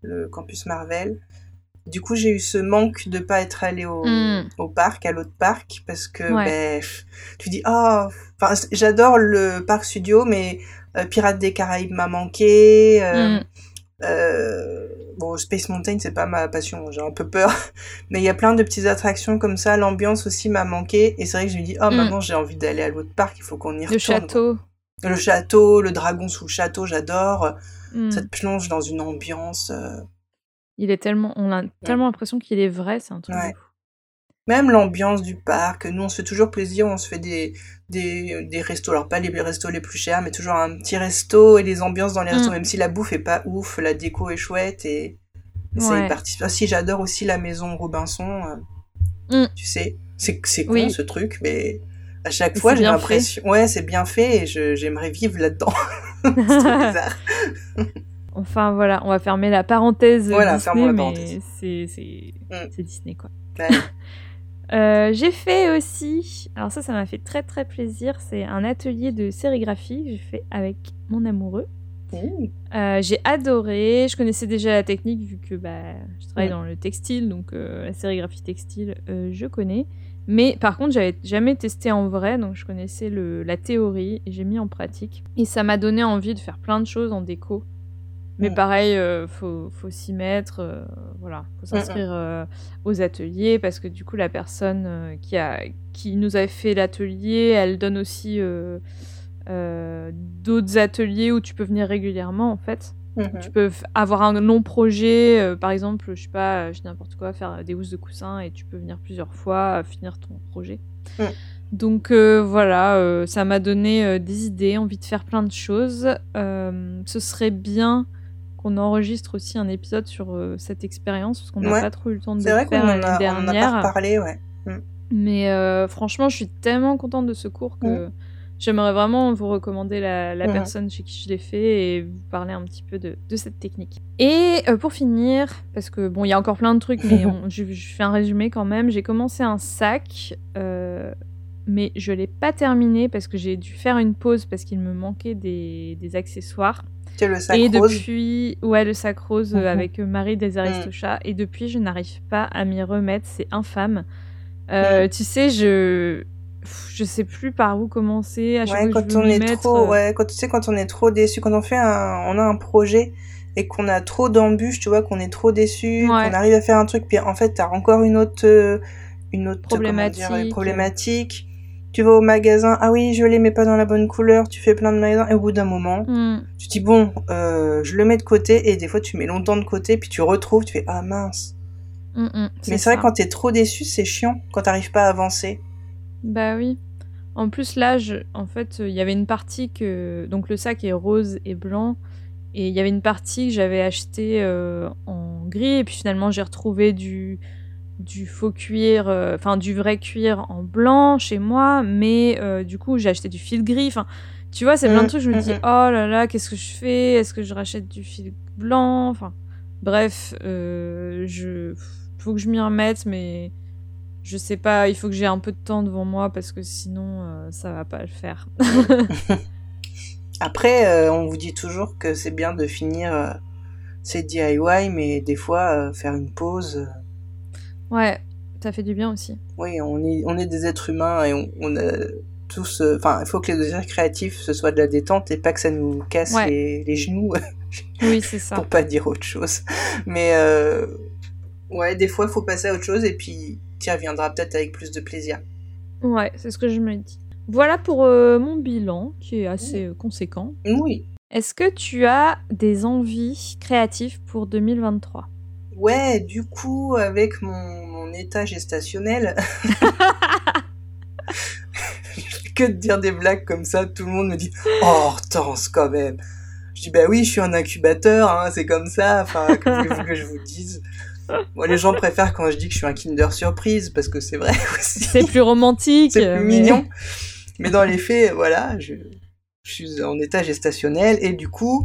[SPEAKER 1] le campus Marvel. Du coup, j'ai eu ce manque de pas être allé au,
[SPEAKER 2] Mm.
[SPEAKER 1] au parc, à l'autre parc, parce que
[SPEAKER 2] Ouais.
[SPEAKER 1] ben, tu dis c- j'adore le parc studio, mais euh, Pirates des Caraïbes m'a manqué. euh,
[SPEAKER 2] Mm.
[SPEAKER 1] euh, bon, Space Mountain, c'est pas ma passion, j'ai un peu peur, <laughs> mais il y a plein de petites attractions comme ça. L'ambiance aussi m'a manqué, et c'est vrai que je me dis oh
[SPEAKER 2] Mm.
[SPEAKER 1] maintenant j'ai envie d'aller à l'autre parc, il faut qu'on y retourne.
[SPEAKER 2] Le château.
[SPEAKER 1] Le château, le dragon sous le château, j'adore.
[SPEAKER 2] Mm.
[SPEAKER 1] Ça te plonge dans une ambiance. euh,
[SPEAKER 2] Il est tellement, on a tellement l'impression qu'il est vrai, c'est un truc.
[SPEAKER 1] Ouais. Même l'ambiance du parc, nous on se fait toujours plaisir, on se fait des, des, des restos, alors pas les restos les plus chers, mais toujours un petit resto et les ambiances dans les restos,
[SPEAKER 2] Mm.
[SPEAKER 1] même si la bouffe est pas ouf, la déco est chouette et
[SPEAKER 2] Ouais.
[SPEAKER 1] Ah, si j'adore aussi la maison Robinson, euh,
[SPEAKER 2] Mm.
[SPEAKER 1] tu sais, c'est c'est con
[SPEAKER 2] Oui.
[SPEAKER 1] ce truc, mais à chaque fois j'ai l'impression, ouais c'est bien fait et j'aimerais vivre là-dedans. <laughs> c'est trop bizarre. <laughs>
[SPEAKER 2] Enfin voilà, on va fermer la parenthèse
[SPEAKER 1] Voilà, fermons
[SPEAKER 2] Disney,
[SPEAKER 1] la
[SPEAKER 2] mais
[SPEAKER 1] parenthèse.
[SPEAKER 2] c'est
[SPEAKER 1] Mm.
[SPEAKER 2] c'est Disney quoi.
[SPEAKER 1] Ouais. <laughs>
[SPEAKER 2] Euh, j'ai fait aussi, alors ça, ça m'a fait très très plaisir. C'est un atelier de sérigraphie que j'ai fait avec mon amoureux.
[SPEAKER 1] Mmh.
[SPEAKER 2] Euh, j'ai adoré. Je connaissais déjà la technique vu que bah, je travaille dans le textile, donc euh, la sérigraphie textile, euh, je connais. Mais par contre, j'avais jamais testé en vrai, donc je connaissais le, la théorie et j'ai mis en pratique. Et ça m'a donné envie de faire plein de choses en déco. Mais
[SPEAKER 1] Mm.
[SPEAKER 2] pareil, euh, faut, faut s'y mettre, euh, voilà, faut s'inscrire euh, aux ateliers parce que du coup la personne euh, qui a qui nous a fait l'atelier, elle donne aussi euh, d'autres ateliers où tu peux venir régulièrement en fait.
[SPEAKER 1] Mhm.
[SPEAKER 2] Tu peux avoir un long projet, euh, par exemple, je sais pas, euh, je n'importe quoi, faire des housses de coussin et tu peux venir plusieurs fois, euh, finir ton projet.
[SPEAKER 1] Mm.
[SPEAKER 2] Donc euh, voilà, euh, ça m'a donné des idées, envie de faire plein de choses. Ce serait bien qu'on enregistre aussi un épisode sur cette expérience parce qu'on n'a
[SPEAKER 1] Ouais.
[SPEAKER 2] pas trop eu le temps de le faire l'année
[SPEAKER 1] a, on a
[SPEAKER 2] dernière.
[SPEAKER 1] pas reparlé, ouais.
[SPEAKER 2] Mais euh, franchement, je suis tellement contente de ce cours que j'aimerais vraiment vous recommander la, la personne chez qui je l'ai fait et vous parler un petit peu de, de cette technique. Et euh, pour finir, parce que bon, il y a encore plein de trucs, mais <laughs> on- je, je fais un résumé quand même. J'ai commencé un sac, euh, mais je l'ai pas terminé parce que j'ai dû faire une pause parce qu'il me manquait des, des accessoires.
[SPEAKER 1] Sais, le sac
[SPEAKER 2] Et
[SPEAKER 1] rose.
[SPEAKER 2] depuis, ouais, le sac rose euh,
[SPEAKER 1] Mhm.
[SPEAKER 2] avec Marie des Aristochats. Et depuis, je n'arrive pas à m'y remettre. C'est infâme. Euh, Tu sais, je. Je sais plus par où commencer. À chaque
[SPEAKER 1] Ouais,
[SPEAKER 2] fois que
[SPEAKER 1] quand
[SPEAKER 2] je
[SPEAKER 1] on est
[SPEAKER 2] mettre,
[SPEAKER 1] trop,
[SPEAKER 2] euh,
[SPEAKER 1] ouais, quand tu sais, quand on est trop déçu, quand on fait un, on a un projet et qu'on a trop d'embûches, tu vois, qu'on est trop déçu,
[SPEAKER 2] Ouais.
[SPEAKER 1] qu'on arrive à faire un truc, puis en fait, t'as encore une autre, euh, une autre dire,
[SPEAKER 2] Problématique.
[SPEAKER 1] problématique. Tu vas au magasin, ah oui, je l'ai, mais pas dans la bonne couleur, tu fais plein de magasins, et au bout d'un moment,
[SPEAKER 2] hmm,
[SPEAKER 1] tu te dis, bon, euh, je le mets de côté, et des fois, tu mets longtemps de côté, puis tu retrouves, tu fais, ah mince.
[SPEAKER 2] hmm, hmm,
[SPEAKER 1] Mais c'est vrai, quand t'es trop déçu, c'est chiant, quand t'arrives pas à avancer.
[SPEAKER 2] Bah oui. En plus, là, je- en fait, il y avait une partie que. Donc, le sac est rose et blanc. Et il y avait une partie que j'avais achetée euh, en gris. Et puis finalement, j'ai retrouvé du, du faux cuir, euh, enfin, du vrai cuir en blanc chez moi. Mais euh, du coup, j'ai acheté du fil gris. Enfin, tu vois, c'est plein de
[SPEAKER 1] Mm,
[SPEAKER 2] trucs. Je me
[SPEAKER 1] mm,
[SPEAKER 2] dis,
[SPEAKER 1] mm.
[SPEAKER 2] oh là là, qu'est-ce que je fais? Est-ce que je rachète du fil blanc? Enfin, bref, je. Faut que je m'y remette, mais je sais pas, il faut que j'ai un peu de temps devant moi parce que sinon euh, ça va pas le faire. <laughs>
[SPEAKER 1] Après, euh, on vous dit toujours que c'est bien de finir euh, ses DIY, mais des fois, euh, faire une pause,
[SPEAKER 2] ouais, ça fait du bien aussi.
[SPEAKER 1] oui, on est, on est des êtres humains et on, on a tous... Enfin, il faut que les désirs créatifs, ce soit de la détente et pas que ça nous casse
[SPEAKER 2] Ouais.
[SPEAKER 1] les, les genoux, <laughs>
[SPEAKER 2] Oui, c'est ça.
[SPEAKER 1] pour pas dire autre chose. Mais ouais, des fois, il faut passer à autre chose et puis tu reviendras peut-être avec plus de plaisir.
[SPEAKER 2] Ouais, c'est ce que je me dis. Voilà pour euh, mon bilan qui est assez euh, conséquent.
[SPEAKER 1] Oui.
[SPEAKER 2] Est-ce que tu as des envies créatives pour 2023
[SPEAKER 1] Ouais, du coup, avec mon, mon état gestationnel, <laughs> <laughs> que de dire des blagues comme ça, tout le monde me dit « Oh, Hortense, quand même !» Je dis « Bah oui, je suis un incubateur, hein, c'est comme ça, enfin, que voulez-vous que je vous dise ?» Moi, les gens préfèrent quand je dis que je suis un Kinder Surprise, parce que c'est vrai <laughs> aussi.
[SPEAKER 2] C'est plus romantique.
[SPEAKER 1] C'est plus
[SPEAKER 2] mais-
[SPEAKER 1] mignon. Mais dans les faits, voilà, je, je suis en état gestationnel et du coup,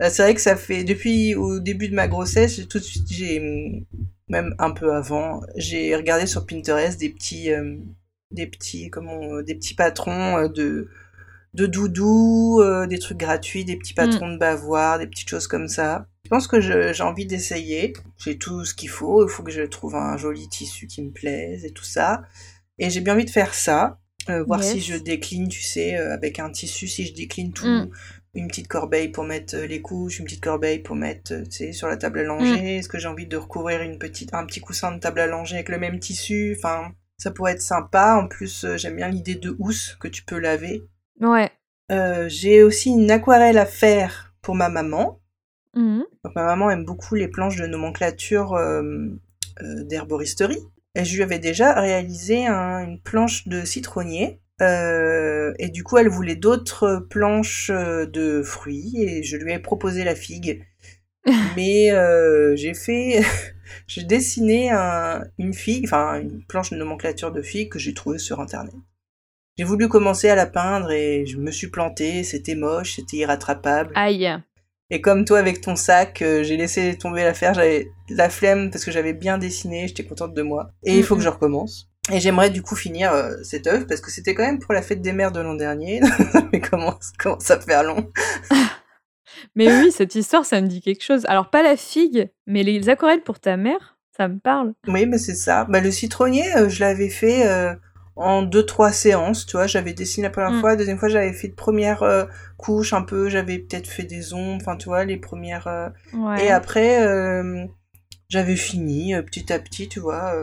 [SPEAKER 1] c'est vrai que ça fait depuis au début de ma grossesse, tout de suite, j'ai même un peu avant, j'ai regardé sur Pinterest des petits, euh, des petits, comment, des petits patrons euh, de de doudou, euh, des trucs gratuits, des petits patrons de bavoir, des petites choses comme ça. Je pense que j'ai envie d'essayer. J'ai tout ce qu'il faut. Il faut que je trouve un joli tissu qui me plaise et tout ça. Et j'ai bien envie de faire ça. Euh, voir
[SPEAKER 2] Yes.
[SPEAKER 1] si je décline, tu sais, euh, avec un tissu, si je décline tout.
[SPEAKER 2] Mm.
[SPEAKER 1] Une petite corbeille pour mettre les couches, une petite corbeille pour mettre, tu sais, sur la table à langer. Est-ce que j'ai envie de recouvrir une petite, un petit coussin de table à langer avec le même tissu? Enfin, ça pourrait être sympa. En plus, euh, j'aime bien l'idée de housse que tu peux laver.
[SPEAKER 2] Ouais.
[SPEAKER 1] Euh, j'ai aussi une aquarelle à faire pour ma maman. Donc, ma maman aime beaucoup les planches de nomenclature euh, euh, d'herboristerie. Et je lui avais déjà réalisé un- une planche de citronnier. Et du coup, elle voulait d'autres planches de fruits et je lui ai proposé la figue. <laughs> Mais j'ai fait, <laughs> j'ai dessiné un- une figue, enfin une planche de nomenclature de figue que j'ai trouvée sur internet. J'ai voulu commencer à la peindre et je me suis plantée, c'était moche, c'était irrattrapable.
[SPEAKER 2] Aïe.
[SPEAKER 1] Et comme toi avec ton sac, euh, j'ai laissé tomber l'affaire, j'avais la flemme parce que j'avais bien dessiné, j'étais contente de moi. Et il faut que je recommence. Et j'aimerais du coup finir euh, cette œuvre parce que c'était quand même pour la fête des mères de l'an dernier. <laughs> Mais comment, comment ça faire long? <laughs>
[SPEAKER 2] Mais oui, cette histoire, ça me dit quelque chose. Alors, pas la figue, mais les aquarelles pour ta mère, ça me parle.
[SPEAKER 1] Oui, mais c'est ça. Bah, le citronnier, euh, je l'avais fait en deux trois séances, tu vois. J'avais dessiné la première
[SPEAKER 2] Mm.
[SPEAKER 1] fois, la deuxième fois j'avais fait de première euh, couche un peu, j'avais peut-être fait des ombres, enfin tu vois, les premières. euh,
[SPEAKER 2] Ouais.
[SPEAKER 1] Et après, euh, j'avais fini petit à petit, tu vois.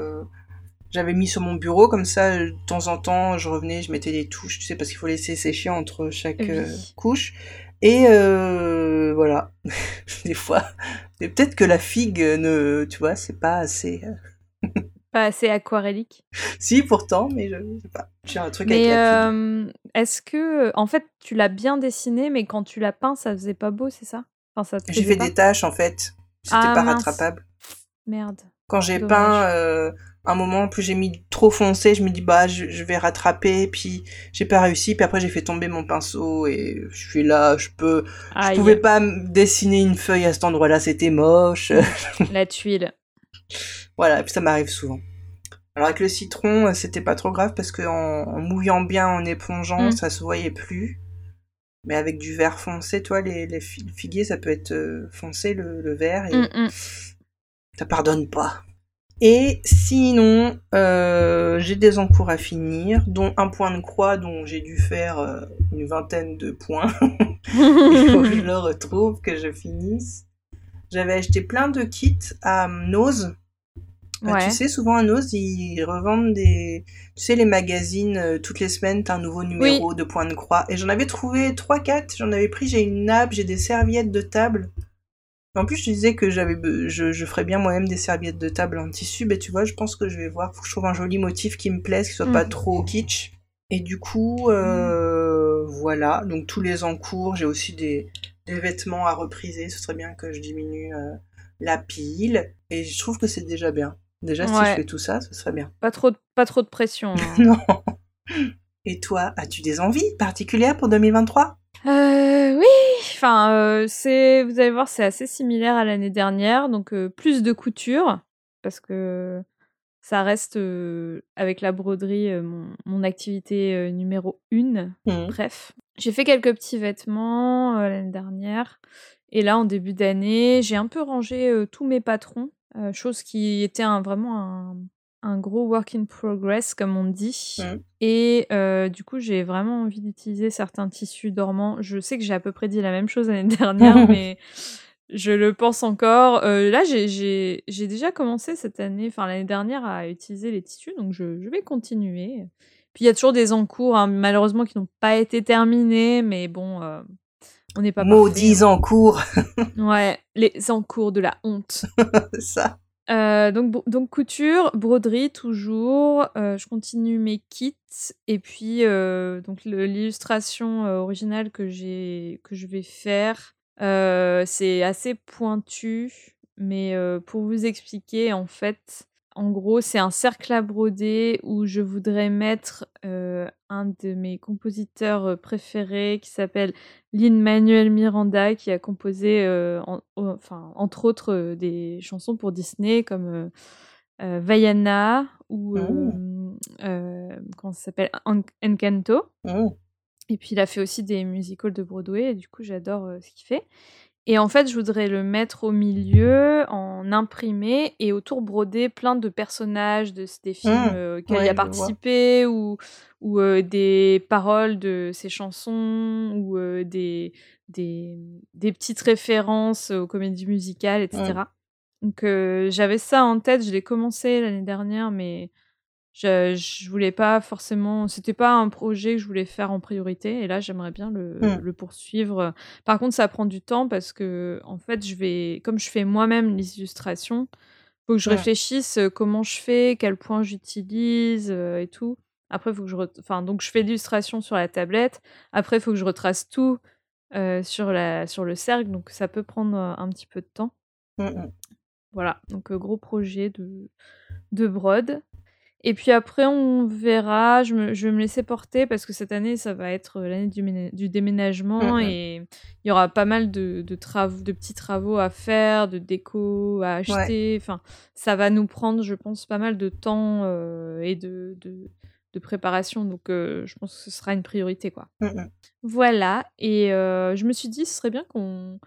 [SPEAKER 1] j'avais mis sur mon bureau, comme ça, de temps en temps, je revenais, je mettais des touches, tu sais, parce qu'il faut laisser sécher entre chaque
[SPEAKER 2] Oui.
[SPEAKER 1] couche. Et euh, voilà, <laughs> des fois. Peut-être que la figue ne, tu vois, c'est pas assez. <laughs>
[SPEAKER 2] Pas assez aquarellique.
[SPEAKER 1] Si, pourtant, mais je, je sais pas. J'ai un truc avec
[SPEAKER 2] Mais
[SPEAKER 1] figue.
[SPEAKER 2] euh, est-ce que, en fait, tu l'as bien dessiné, mais quand tu l'as peint, ça faisait pas beau, c'est ça? Enfin, ça
[SPEAKER 1] J'ai fait
[SPEAKER 2] pas
[SPEAKER 1] des tâches, en fait. C'était
[SPEAKER 2] Ah,
[SPEAKER 1] pas
[SPEAKER 2] mince.
[SPEAKER 1] rattrapable.
[SPEAKER 2] Merde.
[SPEAKER 1] Quand j'ai peint euh, un moment, plus j'ai mis trop foncé, je me dis bah je, je vais rattraper, puis j'ai pas réussi, puis après j'ai fait tomber mon pinceau et je suis là, je peux, je
[SPEAKER 2] Aïe,
[SPEAKER 1] pouvais pas dessiner une feuille à cet endroit-là, c'était moche,
[SPEAKER 2] la tuile. <laughs>
[SPEAKER 1] voilà, et puis ça m'arrive souvent. Alors avec le citron, euh, c'était pas trop grave parce que en, en mouillant bien, en épongeant,
[SPEAKER 2] Mm.
[SPEAKER 1] ça se voyait plus. Mais avec du vert foncé, toi, les, les fi- figuiers, ça peut être euh, foncé le, le vert et
[SPEAKER 2] Mm, mm.
[SPEAKER 1] ça pardonne pas. Et sinon, euh, j'ai des encours à finir, dont un point de croix dont j'ai dû faire euh, une vingtaine de points. <laughs> Il faut que je le <laughs> retrouve, que je finisse. J'avais acheté plein de kits à Nose. Bah,
[SPEAKER 2] Ouais.
[SPEAKER 1] Tu sais, souvent à Nose, ils revendent des... Tu sais, les magazines, euh, toutes les semaines, t'as un nouveau numéro de point de croix. Et j'en avais trouvé 3-4, j'en avais pris, j'ai une nappe, j'ai des serviettes de table. En plus, je te disais que j'avais, je, je ferais bien moi-même des serviettes de table en tissu, mais tu vois, je pense que je vais voir, faut que je trouve un joli motif qui me plaise, qui soit pas
[SPEAKER 2] Mhm.
[SPEAKER 1] trop kitsch. Et du coup, euh, voilà, donc tous les encours, j'ai aussi des, des vêtements à repriser, ce serait bien que je diminue euh, la pile, et je trouve que c'est déjà bien. Déjà, si je fais tout ça, ce serait bien.
[SPEAKER 2] Pas trop, de- pas trop de pression. hein. <laughs>
[SPEAKER 1] Non. Et toi, as-tu des envies particulières pour 2023
[SPEAKER 2] Euh, oui, enfin, euh, c'est, vous allez voir, c'est assez similaire à l'année dernière, donc euh, plus de couture, parce que ça reste, avec la broderie, mon, mon activité numéro une.
[SPEAKER 1] Mhm.
[SPEAKER 2] Bref, j'ai fait quelques petits vêtements l'année dernière, et là, en début d'année, j'ai un peu rangé tous mes patrons, euh, chose qui était un, vraiment un, un gros work in progress, comme on dit. Et euh, du coup, j'ai vraiment envie d'utiliser certains tissus dormants. Je sais que j'ai à peu près dit la même chose l'année dernière, <laughs> mais je le pense encore. Euh, là, j'ai- déjà commencé cette année, enfin l'année dernière, à utiliser les tissus, donc je, je vais continuer. Puis il y a toujours des encours, hein, malheureusement, qui n'ont pas été terminés, mais bon, on n'est pas
[SPEAKER 1] Maudits
[SPEAKER 2] parfait,
[SPEAKER 1] en cours,
[SPEAKER 2] hein. <laughs> Ouais, les encours de la honte. <laughs>
[SPEAKER 1] ça.
[SPEAKER 2] Euh, donc, donc couture, broderie toujours. euh, je continue mes kits et puis euh, donc l'illustration originale que j'ai que je vais faire, c'est assez pointu, mais pour vous expliquer en fait, en gros c'est un cercle à broder où je voudrais mettre euh, un de mes compositeurs euh, préférés qui s'appelle Lin-Manuel Miranda qui a composé, euh, en- au- enfin, entre autres, euh, des chansons pour Disney comme Vaiana ou comment ça s'appelle En- Encanto.
[SPEAKER 1] Oh.
[SPEAKER 2] Et puis il a fait aussi des musicals de Broadway, et du coup j'adore ce qu'il fait. Et en fait, je voudrais le mettre au milieu, en imprimé, et autour broder plein de personnages de des films
[SPEAKER 1] Mmh.
[SPEAKER 2] euh, auxquels
[SPEAKER 1] Ouais,
[SPEAKER 2] il a participé, ou, ou euh, des paroles de ses chansons, ou euh, des, des, des petites références aux comédies musicales, etc. Donc euh, j'avais ça en tête, je l'ai commencé l'année dernière, mais je, je voulais pas forcément. C'était pas un projet que je voulais faire en priorité. Et là, j'aimerais bien le,
[SPEAKER 1] Mm.
[SPEAKER 2] le poursuivre. Par contre, ça prend du temps parce que, en fait, je vais, comme je fais moi-même les illustrations, faut que je réfléchisse euh, comment je fais, quel point j'utilise euh, et tout. Après, faut que je, enfin, donc je fais l'illustration sur la tablette. Après, il faut que je retrace tout euh, sur la, sur le cercle. Donc, ça peut prendre un petit peu de temps.
[SPEAKER 1] Mm, mm.
[SPEAKER 2] Voilà, donc gros projet de, de Brod. Et puis après, on verra. Je, me- je vais me laisser porter parce que cette année, ça va être euh, l'année du, ména- du déménagement
[SPEAKER 1] Mhm.
[SPEAKER 2] et il y aura pas mal de, de, travaux, de petits travaux à faire, de déco à acheter. Enfin, ça va nous prendre, je pense, pas mal de temps euh, et de, de, de préparation. Donc, euh, je pense que ce sera une priorité, quoi.
[SPEAKER 1] Mm, mm.
[SPEAKER 2] Voilà. Et euh, je me suis dit, ce serait bien qu'on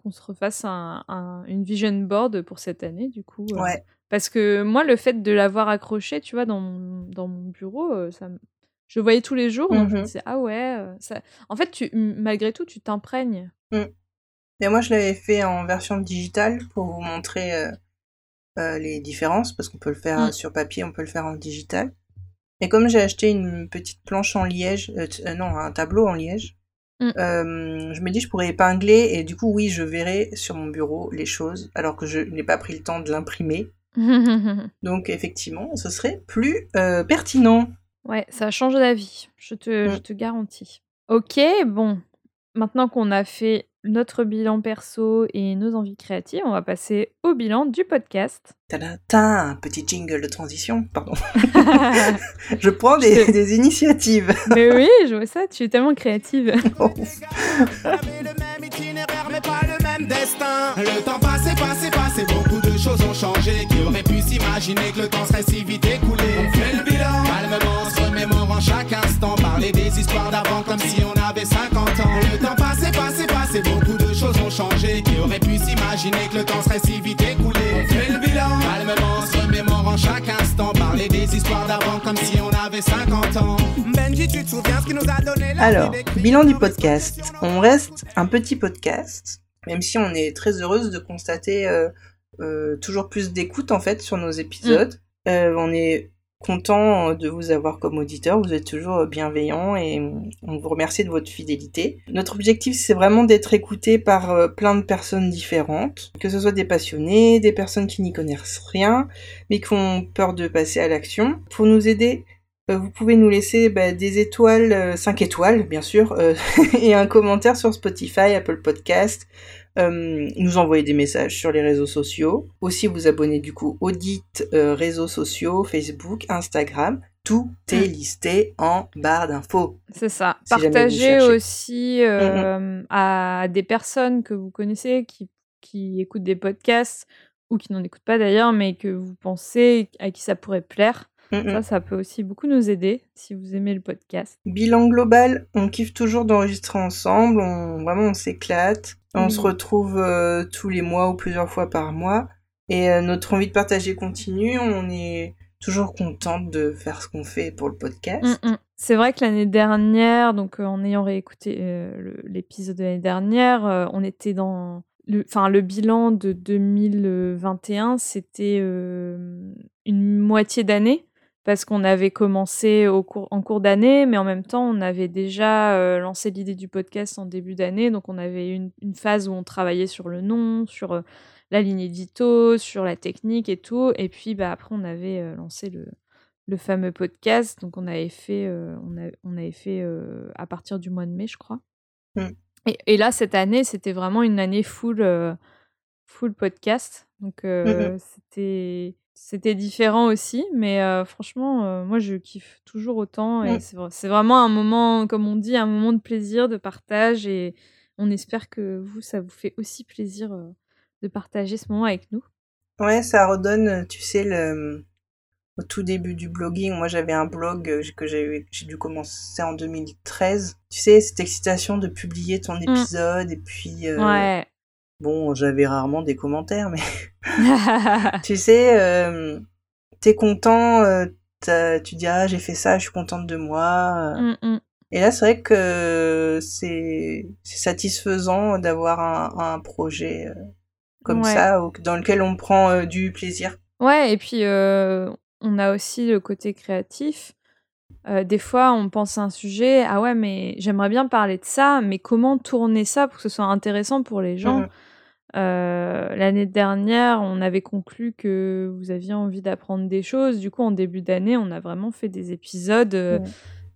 [SPEAKER 2] qu'on se refasse un, un- une vision board pour cette année, du coup.
[SPEAKER 1] Ouais.
[SPEAKER 2] Parce que moi, le fait de l'avoir accroché, tu vois, dans mon, dans mon bureau, euh, ça, je le voyais tous les jours, donc je me
[SPEAKER 1] Mhm.
[SPEAKER 2] disais, ah ouais, euh, ça... en fait, tu, malgré tout, tu t'imprègnes.
[SPEAKER 1] Et moi, je l'avais fait en version digitale pour vous montrer euh, euh, les différences, parce qu'on peut le faire
[SPEAKER 2] Mm.
[SPEAKER 1] euh, sur papier, on peut le faire en digital. Et comme j'ai acheté une petite planche en liège, euh, non, un tableau en liège,
[SPEAKER 2] Mm.
[SPEAKER 1] euh, je me dis je pourrais épingler et du coup, oui, je verrai sur mon bureau les choses, alors que je n'ai pas pris le temps de l'imprimer. <laughs> Donc, effectivement, ce serait plus euh, pertinent.
[SPEAKER 2] ouais, ça change je te,
[SPEAKER 1] Mm.
[SPEAKER 2] je te garantis. Ok, bon, maintenant qu'on a fait notre bilan perso et nos envies créatives, on va passer au bilan du podcast.
[SPEAKER 1] Tadata, un petit jingle de transition, pardon. <laughs> je prends des,
[SPEAKER 2] Je-
[SPEAKER 1] des initiatives. <laughs>
[SPEAKER 2] Mais oui, je vois ça, tu es tellement créative.
[SPEAKER 4] Avait le même itinéraire mais pas le même destin Le temps passé, passé, passé, changé Qui aurait pu s'imaginer que le temps serait si vite écoulé. On fait le bilan, calmement, se remémorant chaque instant. Parler des histoires d'avant comme si on avait 50 ans. Le temps passé, passé, passé, beaucoup de choses ont changé. Qui aurait pu s'imaginer que le temps serait si vite écoulé? On fait le bilan, calmement, se remémorant chaque instant. Parler des histoires d'avant comme si on avait 50 ans. Benji, tu te souviens ce qui nous a donné la
[SPEAKER 1] Alors, bilan du podcast. On reste un petit podcast, même si on est très heureuse de constater euh, toujours plus d'écoute en fait sur nos épisodes. Euh, on est content de vous avoir comme auditeur, vous êtes toujours bienveillants et on vous remercie de votre fidélité. Notre objectif c'est vraiment d'être écouté par euh, plein de personnes différentes, que ce soit des passionnés, des personnes qui n'y connaissent rien, mais qui ont peur de passer à l'action. Pour nous aider, euh, vous pouvez nous laisser bah, des étoiles, 5 étoiles bien sûr, euh, <laughs> et un commentaire sur Spotify, Apple Podcast, euh, nous envoyer des messages sur les réseaux sociaux, aussi vous abonner du coup aux dites euh, réseaux sociaux, Facebook, Instagram, tout est listé en barre d'infos.
[SPEAKER 2] C'est ça.
[SPEAKER 1] Si
[SPEAKER 2] Partagez aussi euh, à des personnes que vous connaissez qui, qui écoutent des podcasts ou qui n'en écoutent pas d'ailleurs, mais que vous pensez à qui ça pourrait plaire. Ça, ça peut aussi beaucoup nous aider si vous aimez le podcast.
[SPEAKER 1] Bilan global, on kiffe toujours d'enregistrer ensemble, on, vraiment on s'éclate, on se retrouve euh, tous les mois ou plusieurs fois par mois, et euh, notre envie de partager continue, on est toujours contente de faire ce qu'on fait pour le podcast.
[SPEAKER 2] C'est vrai que l'année dernière, donc euh, en ayant réécouté l'épisode de l'année dernière, on était dans le, enfin le bilan de 2021, c'était euh, une moitié d'année parce qu'on avait commencé au cours, en cours d'année, mais en même temps, on avait déjà euh, lancé l'idée du podcast en début d'année, donc on avait une, une phase où on travaillait sur le nom, sur euh, la ligne édito, sur la technique et tout, et puis bah, après on avait euh, lancé le, le fameux podcast. Donc on avait fait, on, a- on avait fait à partir du mois de mai, je crois.
[SPEAKER 1] Mm.
[SPEAKER 2] Et, et là, cette année, c'était vraiment une année full, full podcast. Donc euh, c'était, c'était différent aussi. Mais euh, franchement, euh, moi, je kiffe toujours autant. Et c'est, vra- c'est vraiment un moment, comme on dit, un moment de plaisir, de partage. Et on espère que vous, ça vous fait aussi plaisir euh, de partager ce moment avec nous.
[SPEAKER 1] Ouais, ça redonne, tu sais, le, au tout début du blogging. Moi, j'avais un blog que j'ai j'ai dû commencer en 2013. Tu sais, cette excitation de publier ton épisode et puis euh,
[SPEAKER 2] Ouais.
[SPEAKER 1] Bon, j'avais rarement des commentaires, mais <laughs> tu sais, euh, t'es content, euh, tu dis ah j'ai fait ça, je suis contente de moi. euh.
[SPEAKER 2] Mm, mm.
[SPEAKER 1] Et là, c'est vrai que c'est satisfaisant d'avoir un, un projet euh, comme
[SPEAKER 2] Ouais.
[SPEAKER 1] ça, dans lequel on prend du plaisir.
[SPEAKER 2] Ouais, et puis euh, on a aussi le côté créatif. Euh, des fois, on pense à un sujet, ah ouais, mais j'aimerais bien parler de ça, mais comment tourner ça pour que ce soit intéressant pour les gens
[SPEAKER 1] Mhm.
[SPEAKER 2] Euh, L'année dernière, on avait conclu que vous aviez envie d'apprendre des choses. Du coup, en début d'année, on a vraiment fait des épisodes euh,
[SPEAKER 1] Ouais.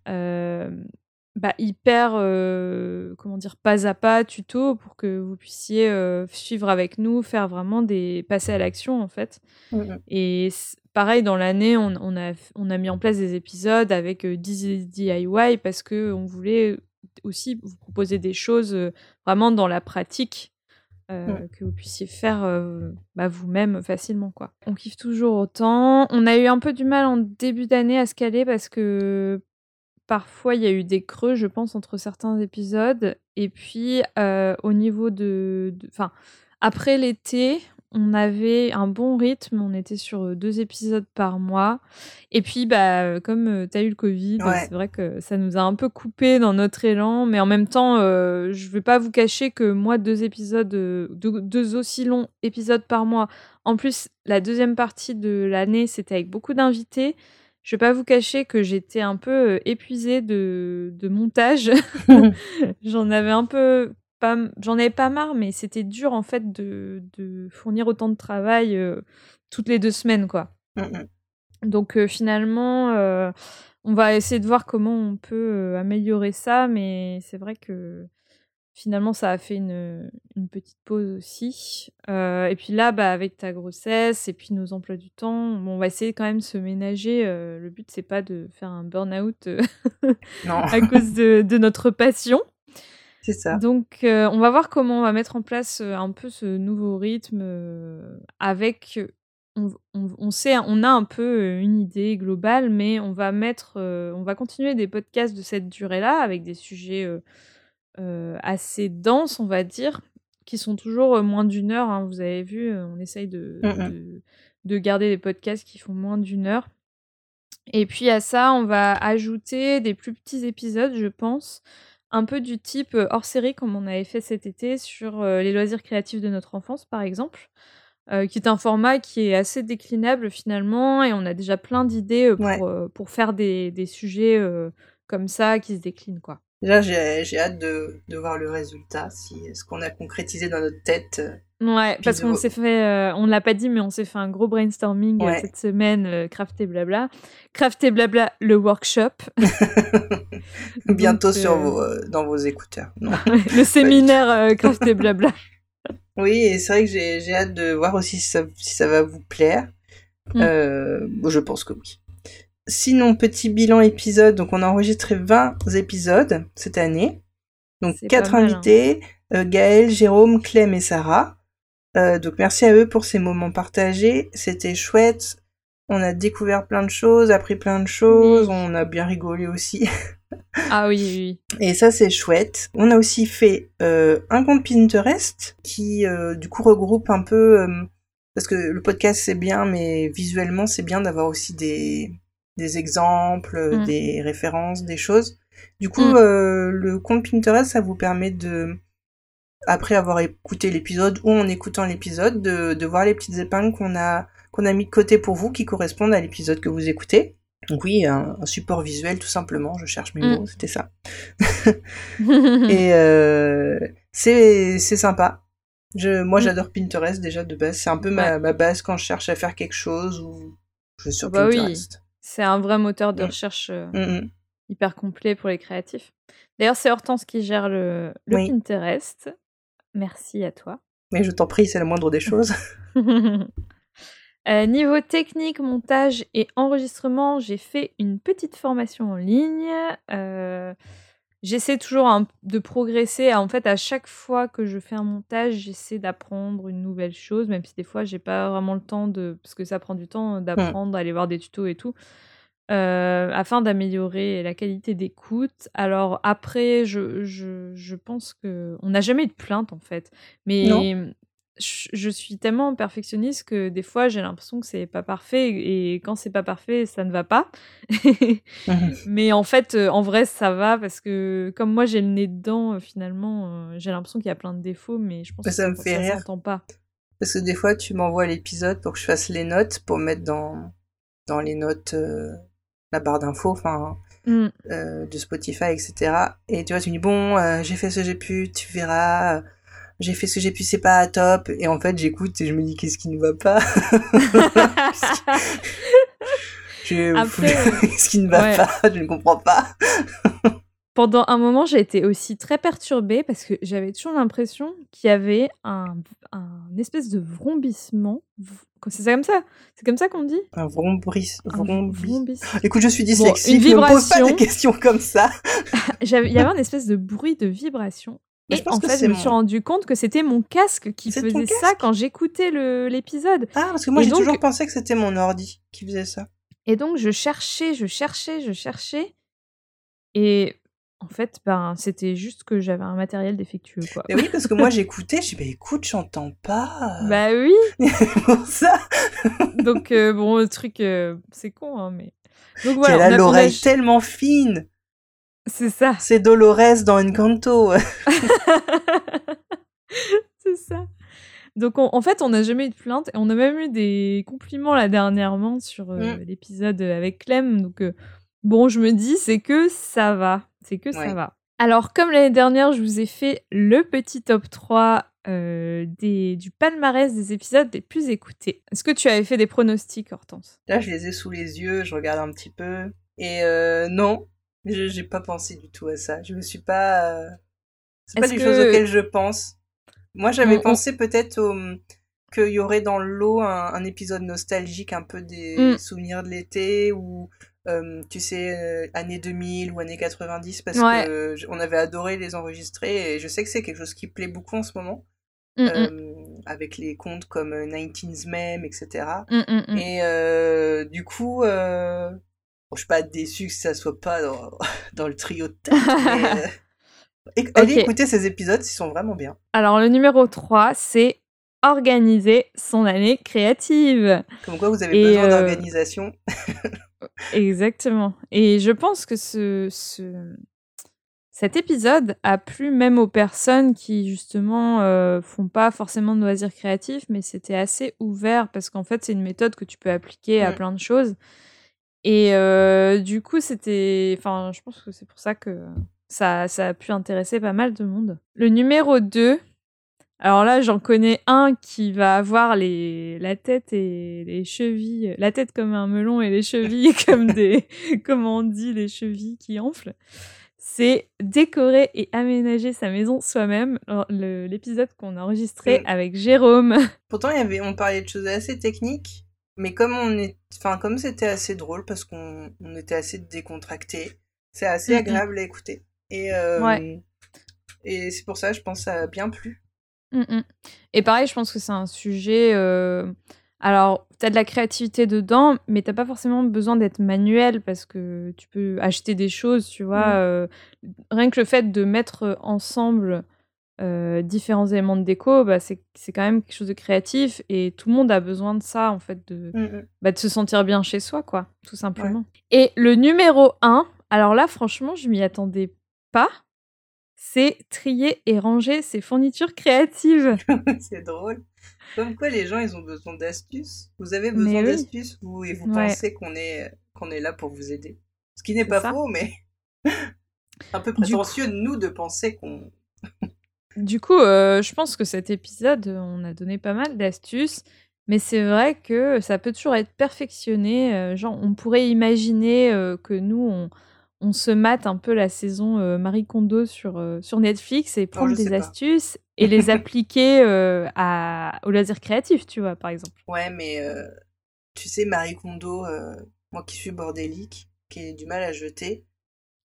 [SPEAKER 2] euh, bah, hyper, euh, comment dire, pas à pas, tuto, pour que vous puissiez suivre avec nous, faire vraiment des passer à l'action en fait. Et pareil, dans l'année, on, on a, on a mis en place des épisodes avec 10 DIY parce que on voulait aussi vous proposer des choses vraiment dans la pratique euh,
[SPEAKER 1] Mm.
[SPEAKER 2] que vous puissiez faire euh, bah, vous-même facilement. quoi. On kiffe toujours autant. On a eu un peu du mal en début d'année à se caler parce que parfois il y a eu des creux, je pense, entre certains épisodes. Et puis euh, au niveau de- Enfin, après l'été, on avait un bon rythme, on était sur euh, deux épisodes par mois. Et puis, bah, euh, comme tu as eu le Covid,
[SPEAKER 1] Ouais.
[SPEAKER 2] c'est vrai que ça nous a un peu coupé dans notre élan, mais en même temps, euh, je vais pas vous cacher que moi, deux épisodes, euh, deux, deux aussi longs épisodes par mois, en plus, la deuxième partie de l'année, c'était avec beaucoup d'invités. Je vais pas vous cacher que j'étais un peu euh, épuisée de, de montage. <laughs> <laughs> J'en avais un peu pas, j'en avais pas marre, mais c'était dur en fait de, de fournir autant de travail euh, toutes les deux semaines, quoi.
[SPEAKER 1] Mhm.
[SPEAKER 2] Donc euh, finalement, euh, on va essayer de voir comment on peut améliorer ça, mais c'est vrai que finalement, ça a fait une, une petite pause aussi. Euh, et puis là, bah, avec ta grossesse et puis nos emplois du temps, bon, on va essayer quand même de se ménager. euh, le but, c'est pas de faire un burn-out euh, <laughs> à cause de, de notre passion.
[SPEAKER 1] C'est ça.
[SPEAKER 2] Donc, euh, on va voir comment on va mettre en place euh, un peu ce nouveau rythme euh, avec. On, on- on sait, on a un peu une idée globale, mais on va mettre, on va continuer des podcasts de cette durée-là avec des sujets assez denses, on va dire, qui sont toujours moins d'une heure. hein. vous avez vu, on essaye de,
[SPEAKER 1] Mhm.
[SPEAKER 2] de, de garder des podcasts qui font moins d'une heure. Et puis à ça, on va ajouter des plus petits épisodes, je pense, un peu du type euh, hors série comme on avait fait cet été sur euh, les loisirs créatifs de notre enfance, par exemple, euh, qui est un format qui est assez déclinable finalement, et on a déjà plein d'idées euh, pour,
[SPEAKER 1] Ouais.
[SPEAKER 2] euh, pour faire des, des sujets comme ça qui se déclinent, quoi.
[SPEAKER 1] Déjà, j'ai hâte de, de voir le résultat, si ce qu'on a concrétisé dans notre tête. euh,
[SPEAKER 2] Ouais, parce qu'on s'est fait, euh, on l'a pas dit, mais on s'est fait un gros brainstorming euh,
[SPEAKER 1] Ouais.
[SPEAKER 2] cette semaine, euh, Craft et Blabla. Craft et Blabla, le workshop. <laughs>
[SPEAKER 1] Bientôt
[SPEAKER 2] Donc,
[SPEAKER 1] sur
[SPEAKER 2] euh,
[SPEAKER 1] vos, dans vos écouteurs. Non. <laughs>
[SPEAKER 2] le séminaire Craft et Blabla. <laughs>
[SPEAKER 1] Oui, et c'est vrai que j'ai hâte de voir aussi si ça, si ça va vous plaire.
[SPEAKER 2] Mm.
[SPEAKER 1] Je pense que oui. Sinon, petit bilan épisode. Donc, on a enregistré 20 épisodes cette année. Donc, quatre
[SPEAKER 2] hein.
[SPEAKER 1] invités euh, Gaël, Jérôme, Clem et Sarah. Euh, donc, merci à eux pour ces moments partagés. C'était chouette. On a découvert plein de choses, appris plein de choses.
[SPEAKER 2] Oui.
[SPEAKER 1] On a bien rigolé aussi.
[SPEAKER 2] Ah oui, oui, oui.
[SPEAKER 1] Et ça, c'est chouette. On a aussi fait euh, un compte Pinterest qui, euh, du coup, regroupe un peu... euh, parce que le podcast, c'est bien, mais visuellement, c'est bien d'avoir aussi des, des exemples, euh,
[SPEAKER 2] Mm.
[SPEAKER 1] des références, des choses. Du coup,
[SPEAKER 2] Mm.
[SPEAKER 1] euh, le compte Pinterest, ça vous permet de, après avoir écouté l'épisode ou en écoutant l'épisode, de, de voir les petites épingles qu'on a, qu'on a mis de côté pour vous qui correspondent à l'épisode que vous écoutez. Donc oui, un, un support visuel tout simplement, je cherche mes
[SPEAKER 2] Mm.
[SPEAKER 1] mots, c'était ça. <laughs> Et euh, c'est sympa. Je, moi, j'adore Pinterest déjà de base. C'est un peu ma,
[SPEAKER 2] Ouais.
[SPEAKER 1] ma base quand je cherche à faire quelque chose ou je vais sur
[SPEAKER 2] Bah oui. C'est un vrai moteur de recherche euh,
[SPEAKER 1] Mm, mm.
[SPEAKER 2] hyper complet pour les créatifs. D'ailleurs, c'est Hortense qui gère le, le
[SPEAKER 1] Oui.
[SPEAKER 2] Pinterest. Merci à toi.
[SPEAKER 1] Mais je t'en prie, c'est la moindre des choses. <laughs> <laughs>
[SPEAKER 2] Euh, niveau technique, montage et enregistrement, j'ai fait une petite formation en ligne. Euh, j'essaie toujours un- de progresser. En fait, à chaque fois que je fais un montage, j'essaie d'apprendre une nouvelle chose, même si des fois, j'ai pas vraiment le temps de. Parce que ça prend du temps d'apprendre, aller voir des tutos et tout. euh, afin d'améliorer la qualité d'écoute. Alors après, je, je, je pense que on n'a jamais eu de plainte en fait, mais
[SPEAKER 1] Non.
[SPEAKER 2] Je, suis tellement perfectionniste que des fois j'ai l'impression que c'est pas parfait et quand c'est pas parfait, ça ne va pas. <laughs>
[SPEAKER 1] Mhm.
[SPEAKER 2] Mais en fait, euh, en vrai, ça va parce que comme moi j'ai le nez dedans, euh, finalement, euh, j'ai l'impression qu'il y a plein de défauts, mais je pense
[SPEAKER 1] Mais
[SPEAKER 2] que
[SPEAKER 1] ça me fait rire.
[SPEAKER 2] s'entend pas.
[SPEAKER 1] Parce que des fois, tu m'envoies l'épisode pour que je fasse les notes, pour mettre dans, dans les notes, euh, la barre d'infos, enfin,
[SPEAKER 2] Mm.
[SPEAKER 1] euh, de Spotify, etc. Et tu vois, tu me dis, bon, euh, j'ai fait ce que j'ai pu, tu verras. J'ai fait ce que j'ai pu, c'est pas top. Et en fait, j'écoute et je me dis, qu'est-ce qui ne va pas <laughs> <laughs> Je-
[SPEAKER 2] Après, euh,
[SPEAKER 1] Qu'est-ce qui ne va
[SPEAKER 2] ouais.
[SPEAKER 1] pas Je ne comprends pas. <laughs>
[SPEAKER 2] Pendant un moment, j'ai été aussi très perturbée parce que j'avais toujours l'impression qu'il y avait un, un espèce de vrombissement. C'est ça comme ça? C'est comme ça qu'on dit?
[SPEAKER 1] Un vrombris. Vrombis. Écoute, je suis dyslexique,
[SPEAKER 2] une
[SPEAKER 1] ne me pose pas
[SPEAKER 2] vibration.
[SPEAKER 1] des questions comme ça.
[SPEAKER 2] Il y avait un espèce de bruit de vibration.
[SPEAKER 1] Mais
[SPEAKER 2] Et en fait, je me suis rendu compte que c'était mon casque qui faisait ça quand j'écoutais l'épisode.
[SPEAKER 1] Ah, parce que moi, j'ai
[SPEAKER 2] donc-
[SPEAKER 1] toujours pensé que c'était mon ordi qui faisait ça.
[SPEAKER 2] Et donc, je cherchais, je cherchais, je cherchais. Et en fait, ben, c'était juste que j'avais un matériel défectueux, quoi.
[SPEAKER 1] Mais oui, parce que moi, <laughs> j'écoutais, je dis, bah écoute, j'entends pas. <laughs>
[SPEAKER 2] Bah oui <laughs>
[SPEAKER 1] pour ça.
[SPEAKER 2] Donc, euh, bon, le truc, euh, c'est con, hein, mais. Donc voilà, a- on a-
[SPEAKER 1] l'oreille tellement fine.
[SPEAKER 2] C'est ça,
[SPEAKER 1] C'est Dolores dans Encanto. <laughs>
[SPEAKER 2] c'est ça. Donc, on- en fait, on n'a jamais eu de plainte et on a même eu des compliments là dernièrement sur euh,
[SPEAKER 1] Mm.
[SPEAKER 2] l'épisode avec Clem. Donc, euh, bon, je me dis, c'est que ça va. C'est que ça va. Alors, comme l'année dernière, je vous ai fait le petit top 3 euh, des, du palmarès des épisodes les plus écoutés. Est-ce que tu avais fait des pronostics, Hortense?
[SPEAKER 1] Là, je les ai sous les yeux, je regarde un petit peu. Et euh, non, je j'ai pas pensé du tout à ça. Je me suis pas. euh, C'est pas des
[SPEAKER 2] que-
[SPEAKER 1] choses auxquelles je pense. Moi, j'avais pensé peut-être au... qu'il y aurait dans le lot un, un épisode nostalgique, un peu des
[SPEAKER 2] Mm.
[SPEAKER 1] souvenirs de l'été ou. euh, tu sais, euh, années 2000 ou années 90, parce
[SPEAKER 2] Ouais.
[SPEAKER 1] que on avait adoré les enregistrer et je sais que c'est quelque chose qui plaît beaucoup en ce moment,
[SPEAKER 2] Mm,
[SPEAKER 1] avec les contes comme euh, 19's Mem, etc. Et euh, du coup, euh... bon, je suis pas déçue que ça soit pas dans, <laughs> dans le trio de tête. mais, euh, <laughs> Allez écouter ces épisodes, ils sont vraiment bien.
[SPEAKER 2] Alors, le numéro 3, c'est organiser son année créative.
[SPEAKER 1] Comme quoi, vous avez
[SPEAKER 2] Et,
[SPEAKER 1] besoin
[SPEAKER 2] euh,
[SPEAKER 1] d'organisation. <laughs>
[SPEAKER 2] Exactement. Et je pense que ce, ce- cet épisode a plu même aux personnes qui, justement, euh, font pas forcément de loisirs créatifs, mais c'était assez ouvert parce qu'en fait, c'est une méthode que tu peux appliquer à
[SPEAKER 1] Mm.
[SPEAKER 2] plein de choses. Et euh, du coup, c'était. Enfin, je pense que c'est pour ça que ça, ça a pu intéresser pas mal de monde. Le numéro 2. Alors là, j'en connais un qui va avoir les, la tête et les chevilles, la tête comme un melon et les chevilles <laughs> comme des, comment on dit, les chevilles qui enflent. C'est décorer et aménager sa maison soi-même. L'épisode qu'on a enregistré
[SPEAKER 1] Mm.
[SPEAKER 2] avec Jérôme.
[SPEAKER 1] Pourtant, il y avait, on parlait de choses assez techniques, mais comme on est, enfin, comme c'était assez drôle parce qu'on on était assez décontracté, c'est assez
[SPEAKER 2] Mhm.
[SPEAKER 1] agréable à écouter. Et, euh,
[SPEAKER 2] Ouais.
[SPEAKER 1] et c'est pour ça, je pense, que ça a bien plu.
[SPEAKER 2] Mm, mm. Et pareil, je pense que c'est un sujet. euh, Alors, t'as de la créativité dedans, mais t'as pas forcément besoin d'être manuel parce que tu peux acheter des choses, tu vois. Euh, Rien que le fait de mettre ensemble euh, différents éléments de déco, bah, c'est quand même quelque chose de créatif et tout le monde a besoin de ça, en fait, de,
[SPEAKER 1] Mhm.
[SPEAKER 2] bah, de se sentir bien chez soi, quoi, tout simplement. Et le numéro 1, alors là, franchement, je m'y attendais pas. C'est trier et ranger ses fournitures créatives. <laughs>
[SPEAKER 1] c'est drôle. Comme quoi, les gens, ils ont besoin d'astuces. Vous avez besoin
[SPEAKER 2] oui.
[SPEAKER 1] d'astuces, vous, et vous
[SPEAKER 2] Ouais.
[SPEAKER 1] pensez qu'on est, qu'on est là pour vous aider? Ce qui n'est pas
[SPEAKER 2] ça.
[SPEAKER 1] faux, mais <laughs> un peu prétentieux de nous de penser qu'on.
[SPEAKER 2] Du coup, euh, je pense que cet épisode, on a donné pas mal d'astuces, mais c'est vrai que ça peut toujours être perfectionné. euh, genre, on pourrait imaginer euh, que nous, on, on se mate un peu la saison Marie Kondo sur, sur Netflix et prendre des
[SPEAKER 1] pas.
[SPEAKER 2] astuces et <laughs> les appliquer à, au loisir créatif, tu vois, par exemple.
[SPEAKER 1] Ouais, mais tu sais, Marie Kondo, moi qui suis bordélique, qui ai du mal à jeter,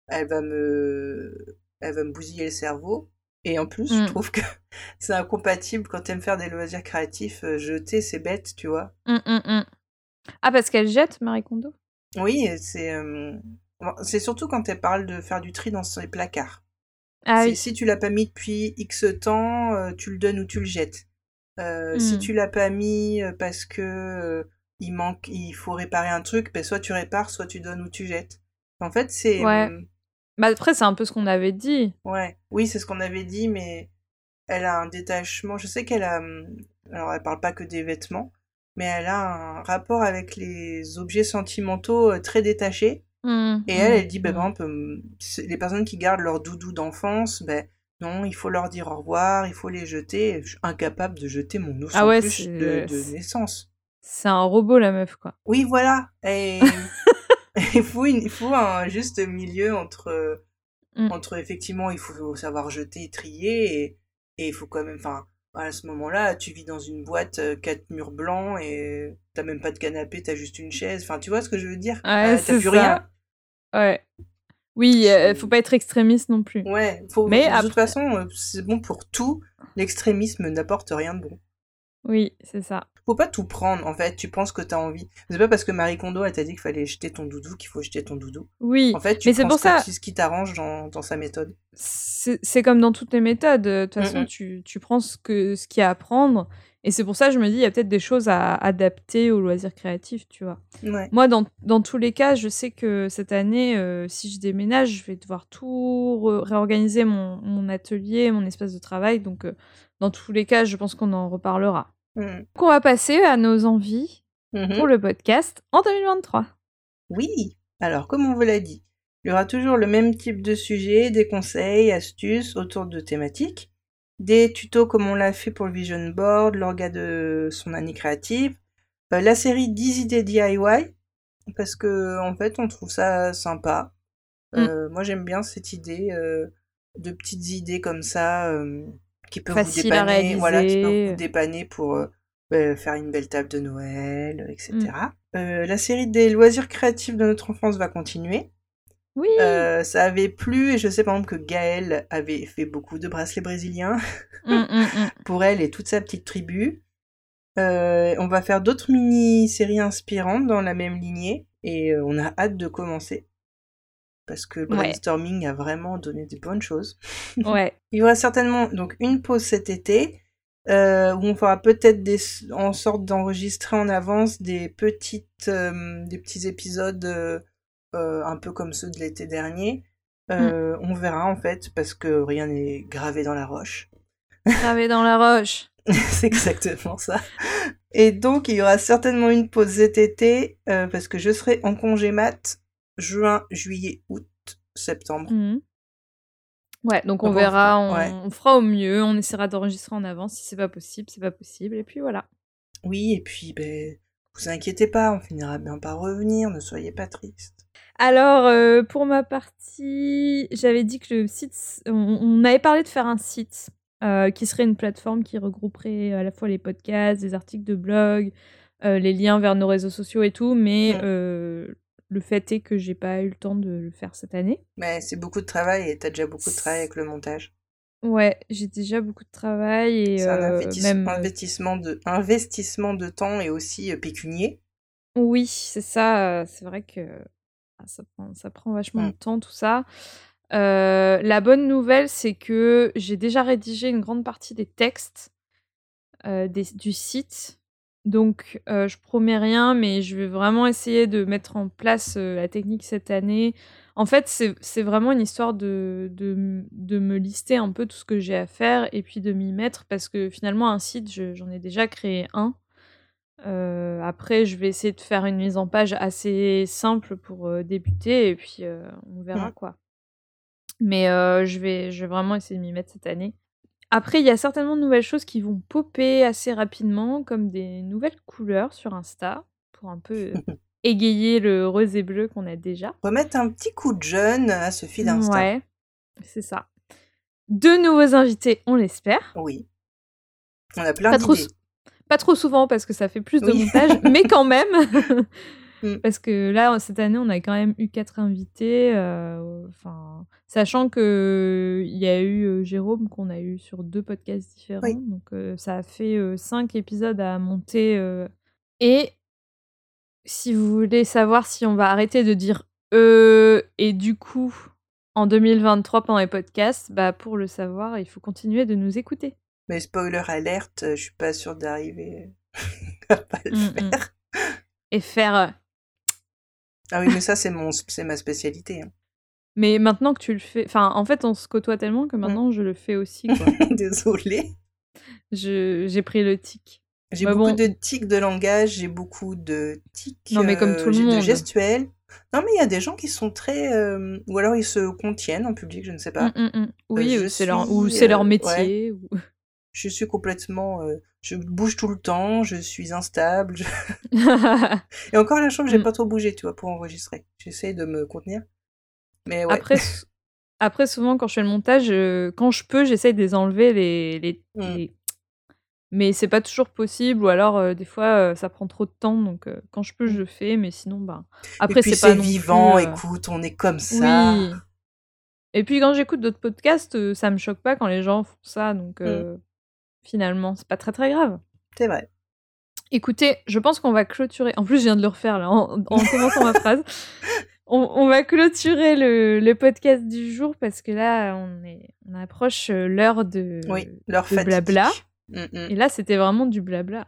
[SPEAKER 1] elle va me, elle va me bousiller le cerveau. Et en plus, je
[SPEAKER 2] Mm.
[SPEAKER 1] trouve que <laughs> c'est incompatible quand t'aimes faire des loisirs créatifs. euh, jeter, c'est bête, tu vois.
[SPEAKER 2] Hum, hum. Ah, parce qu'elle jette, Marie Kondo?
[SPEAKER 1] Oui, c'est euh, c'est surtout quand elle parle de faire du tri dans ses placards.
[SPEAKER 2] Ah
[SPEAKER 1] si,
[SPEAKER 2] oui.
[SPEAKER 1] si tu l'as pas mis depuis X temps, euh, tu le donnes ou tu le jettes. Euh, Si tu l'as pas mis parce que il manque, il faut réparer un truc, ben soit tu répares, soit tu donnes ou tu jettes. En fait, c'est
[SPEAKER 2] Ouais. Bah, après, c'est un peu ce qu'on avait dit.
[SPEAKER 1] ouais, oui, c'est ce qu'on avait dit, mais elle a un détachement. Je sais qu'elle a, hum, alors elle parle pas que des vêtements, mais elle a un rapport avec les objets sentimentaux euh, très détaché.
[SPEAKER 2] Hum,
[SPEAKER 1] Et elle,
[SPEAKER 2] hum,
[SPEAKER 1] elle dit,
[SPEAKER 2] hum,
[SPEAKER 1] c'est- les personnes qui gardent leur doudou d'enfance, ben, non, il faut leur dire au revoir, il faut les jeter. Je suis incapable de jeter mon ours
[SPEAKER 2] Ah ouais,
[SPEAKER 1] de, de naissance.
[SPEAKER 2] C'est un robot, la meuf, quoi.
[SPEAKER 1] Oui, voilà. Et <laughs> <laughs> il faut, une- il faut un juste milieu entre,
[SPEAKER 2] Mm.
[SPEAKER 1] entre effectivement, il faut savoir jeter, trier, et, et il faut quand même, enfin, à ce moment-là, tu vis dans une boîte, euh, quatre murs blancs, et t'as même pas de canapé, t'as juste une chaise. Enfin, tu vois ce que je veux dire?
[SPEAKER 2] Ouais,
[SPEAKER 1] Euh,
[SPEAKER 2] c'est
[SPEAKER 1] t'as plus
[SPEAKER 2] ça.
[SPEAKER 1] rien?
[SPEAKER 2] Ouais. Oui, euh, faut pas être extrémiste non plus.
[SPEAKER 1] Ouais, faut,
[SPEAKER 2] Mais
[SPEAKER 1] de
[SPEAKER 2] après-
[SPEAKER 1] toute façon, euh, c'est bon pour tout. L'extrémisme n'apporte rien de bon.
[SPEAKER 2] Oui, c'est ça.
[SPEAKER 1] Faut pas tout prendre, en fait. Tu penses que t'as envie. C'est pas parce que Marie Kondo, elle t'a dit qu'il fallait jeter ton doudou qu'il faut jeter ton doudou.
[SPEAKER 2] Oui,
[SPEAKER 1] En fait, tu
[SPEAKER 2] mais c'est pour ça-
[SPEAKER 1] ce qui t'arrange dans, dans sa méthode.
[SPEAKER 2] c'est c'est comme dans toutes les méthodes. De toute façon, tu, tu prends ce que ce qu'il y a à prendre. Et c'est pour ça que je me dis, il y a peut-être des choses à adapter aux loisirs créatifs, tu vois.
[SPEAKER 1] Ouais.
[SPEAKER 2] Moi, dans, dans tous les cas, je sais que cette année, euh, si je déménage, je vais devoir tout réorganiser mon, mon atelier, mon espace de travail. Donc, euh, dans tous les cas, je pense qu'on en reparlera. Donc, on va passer à nos envies
[SPEAKER 1] Mhm.
[SPEAKER 2] pour le podcast en 2023.
[SPEAKER 1] Oui. Alors, comme on vous l'a dit, il y aura toujours le même type de sujet, des conseils, astuces autour de thématiques, des tutos comme on l'a fait pour le Vision Board, l'orga de son année créative, euh, la série 10 idées DIY, parce que en fait, on trouve ça sympa. Euh, Moi, j'aime bien cette idée euh, de petites idées comme ça qui vous
[SPEAKER 2] Facile à
[SPEAKER 1] dépanner, voilà, qui
[SPEAKER 2] réaliser.
[SPEAKER 1] vous dépanner pour euh, euh, faire une belle table de Noël, etc.
[SPEAKER 2] Mm.
[SPEAKER 1] Euh, la série des loisirs créatifs de notre enfance va continuer.
[SPEAKER 2] Oui,
[SPEAKER 1] Euh, ça avait plu et je sais par exemple que Gaëlle avait fait beaucoup de bracelets brésiliens
[SPEAKER 2] hum, <laughs> hum.
[SPEAKER 1] pour elle et toute sa petite tribu. On va faire d'autres mini-séries inspirantes dans la même lignée et on a hâte de commencer parce que le
[SPEAKER 2] Ouais.
[SPEAKER 1] brainstorming a vraiment donné des bonnes choses. <laughs>
[SPEAKER 2] ouais.
[SPEAKER 1] Il y aura certainement donc une pause cet été euh, où on fera peut-être des en sorte d'enregistrer en avance des petites euh, des petits épisodes euh, un peu comme ceux de l'été dernier. Euh, On verra en fait parce que rien n'est gravé dans la roche. <laughs>
[SPEAKER 2] Gravé dans la roche. <laughs>
[SPEAKER 1] C'est exactement ça. Et donc il y aura certainement une pause cet été euh, parce que je serai en congé mat juin, juillet, août, septembre.
[SPEAKER 2] Mhm. Ouais, donc on
[SPEAKER 1] Donc
[SPEAKER 2] verra, on,
[SPEAKER 1] ouais.
[SPEAKER 2] on fera au mieux, on essaiera d'enregistrer en avance. Si c'est pas possible, c'est pas possible. Et puis voilà.
[SPEAKER 1] Oui, et puis ben vous inquiétez pas, on finira bien par revenir, ne soyez pas triste.
[SPEAKER 2] Alors, euh, pour ma partie, j'avais dit que le site, on, on avait parlé de faire un site euh, qui serait une plateforme qui regrouperait à la fois les podcasts, les articles de blog, euh, les liens vers nos réseaux sociaux et tout, mais
[SPEAKER 1] Mm.
[SPEAKER 2] Le fait est que j'ai pas eu le temps de le faire cette année.
[SPEAKER 1] Mais c'est beaucoup de travail et t'as déjà beaucoup de travail avec le montage.
[SPEAKER 2] Ouais, j'ai déjà beaucoup de travail et
[SPEAKER 1] C'est un
[SPEAKER 2] euh, même. euh,
[SPEAKER 1] investissement, de, investissement de temps et aussi euh, pécunier.
[SPEAKER 2] Oui, c'est ça. C'est vrai que ah, ça prend, ça prend vachement
[SPEAKER 1] Mm.
[SPEAKER 2] de temps, tout ça. Euh, la bonne nouvelle, c'est que j'ai déjà rédigé une grande partie des textes euh, des- du site. Donc, euh, je promets rien, mais je vais vraiment essayer de mettre en place euh, la technique cette année. En fait, c'est vraiment une histoire de, de, de me lister un peu tout ce que j'ai à faire et puis de m'y mettre parce que finalement, un site, je- j'en ai déjà créé un. Euh, après, je vais essayer de faire une mise en page assez simple pour débuter et puis euh, on verra quoi. Mais euh, je, vais, je vais vraiment essayer de m'y mettre cette année. Après, il y a certainement de nouvelles choses qui vont popper assez rapidement, comme des nouvelles couleurs sur Insta, pour un peu euh, <laughs> égayer le rose et bleu qu'on a déjà.
[SPEAKER 1] Remettre un petit coup de jeune à ce fil d'Insta.
[SPEAKER 2] Ouais, c'est ça. Deux nouveaux invités, on l'espère.
[SPEAKER 1] Oui. On a plein
[SPEAKER 2] Pas trop, pas trop souvent parce que ça fait plus de
[SPEAKER 1] Oui.
[SPEAKER 2] montage, mais quand <laughs> même. <laughs>
[SPEAKER 1] Mm.
[SPEAKER 2] Parce que là, cette année, on a quand même eu quatre invités. euh, sachant que il y a eu euh, Jérôme qu'on a eu sur deux podcasts différents.
[SPEAKER 1] Oui.
[SPEAKER 2] Donc, euh, ça a fait cinq épisodes à monter. Et si vous voulez savoir si on va arrêter de dire euh et du coup en 2023 pendant les podcasts, bah pour le savoir, il faut continuer de nous écouter.
[SPEAKER 1] Mais spoiler alerte, je suis pas sûre d'arriver <laughs> à pas le
[SPEAKER 2] Mm, mm.
[SPEAKER 1] faire.
[SPEAKER 2] Et faire. Euh,
[SPEAKER 1] Ah oui, mais ça, c'est mon, c'est ma spécialité. hein.
[SPEAKER 2] Mais maintenant que tu le fais, enfin en fait on se côtoie tellement que maintenant je le fais aussi. Quoi. <laughs>
[SPEAKER 1] Désolée.
[SPEAKER 2] Je- J'ai pris le tic.
[SPEAKER 1] J'ai
[SPEAKER 2] Bah
[SPEAKER 1] beaucoup
[SPEAKER 2] bon.
[SPEAKER 1] de tics de langage, j'ai beaucoup de tics
[SPEAKER 2] Non, mais comme
[SPEAKER 1] euh,
[SPEAKER 2] tout le
[SPEAKER 1] de
[SPEAKER 2] monde.
[SPEAKER 1] gestuels. Non, mais il y a des gens qui sont très... euh, ou alors ils se contiennent en public, je ne sais pas.
[SPEAKER 2] Mm, mm, mm. Oui, euh, c'est leur, ou c'est leur
[SPEAKER 1] euh,
[SPEAKER 2] métier. ou-
[SPEAKER 1] Je suis complètement... euh, je bouge tout le temps, je suis instable. je- <laughs> Et encore la chance, j'ai
[SPEAKER 2] Mm.
[SPEAKER 1] pas trop bougé, tu vois, pour enregistrer. J'essaie de me contenir. Mais ouais.
[SPEAKER 2] Après, après, souvent, quand je fais le montage, euh, quand je peux, j'essaye de les enlever. Les, les,
[SPEAKER 1] Mm.
[SPEAKER 2] les- Mais c'est pas toujours possible, ou alors euh, des fois ça prend trop de temps, donc quand je peux, je le fais, mais sinon, bah. Après, c'est pas
[SPEAKER 1] vivant,
[SPEAKER 2] plus,
[SPEAKER 1] écoute, on est comme ça.
[SPEAKER 2] Oui. Et puis quand j'écoute d'autres podcasts, ça me choque pas quand les gens font ça, donc
[SPEAKER 1] Mm.
[SPEAKER 2] Finalement, c'est pas très très grave.
[SPEAKER 1] C'est vrai.
[SPEAKER 2] Écoutez, je pense qu'on va clôturer. En plus, je viens de le refaire là, en, en commençant ma phrase. <laughs> On, on va clôturer le, le podcast du jour parce que là, on, est, on approche euh, l'heure de,
[SPEAKER 1] Oui,
[SPEAKER 2] de blabla.
[SPEAKER 1] Mm, mm.
[SPEAKER 2] Et là, c'était vraiment du blabla.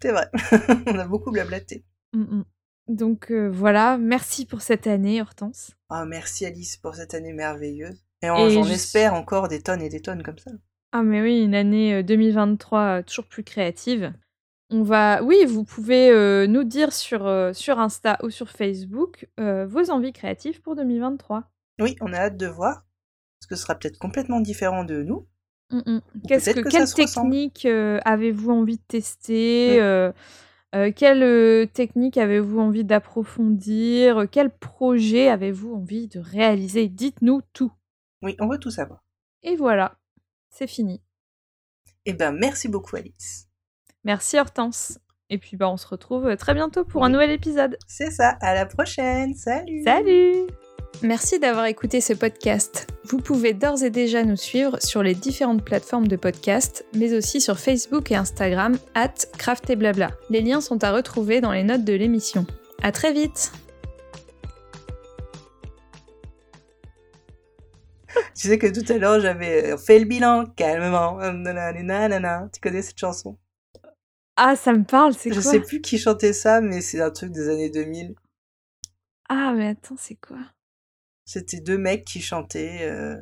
[SPEAKER 1] C'est vrai. <laughs> on a beaucoup blablaté.
[SPEAKER 2] Mm. Donc euh, voilà, merci pour cette année, Hortense.
[SPEAKER 1] Ah, merci Alice pour cette année merveilleuse. Et on-
[SPEAKER 2] Et
[SPEAKER 1] j'en
[SPEAKER 2] je-
[SPEAKER 1] espère encore des tonnes et des tonnes comme ça.
[SPEAKER 2] Ah mais oui, une année euh, 2023 euh, toujours plus créative. On va, oui, vous pouvez euh, nous dire sur, euh, sur Insta ou sur Facebook euh, vos envies créatives pour 2023.
[SPEAKER 1] Oui, on a hâte de voir. Parce que ce sera peut-être complètement différent de nous.
[SPEAKER 2] Mm, mm. Qu'est-ce que, quelle technique avez-vous envie de tester euh, Quelle technique avez-vous envie d'approfondir Quel projet avez-vous envie de réaliser? Dites-nous tout.
[SPEAKER 1] Oui, on veut tout savoir.
[SPEAKER 2] Et voilà, c'est fini.
[SPEAKER 1] Eh ben, merci beaucoup Alice.
[SPEAKER 2] Merci Hortense. Et puis bah, on se retrouve très bientôt pour un nouvel épisode.
[SPEAKER 1] C'est ça, à la prochaine. Salut
[SPEAKER 2] Salut Merci d'avoir écouté ce podcast. Vous pouvez d'ores et déjà nous suivre sur les différentes plateformes de podcast, mais aussi sur Facebook et Instagram, at Craft et Blabla. Les liens sont à retrouver dans les notes de l'émission. À très vite
[SPEAKER 1] Tu sais que tout à l'heure, j'avais euh, fait le bilan, calmement. Nanana. Tu connais cette chanson?
[SPEAKER 2] Ah, ça me parle, c'est
[SPEAKER 1] Je
[SPEAKER 2] quoi?
[SPEAKER 1] sais plus qui chantait ça, mais c'est un truc des années 2000.
[SPEAKER 2] Ah, mais attends, c'est quoi?
[SPEAKER 1] C'était deux mecs qui chantaient. euh,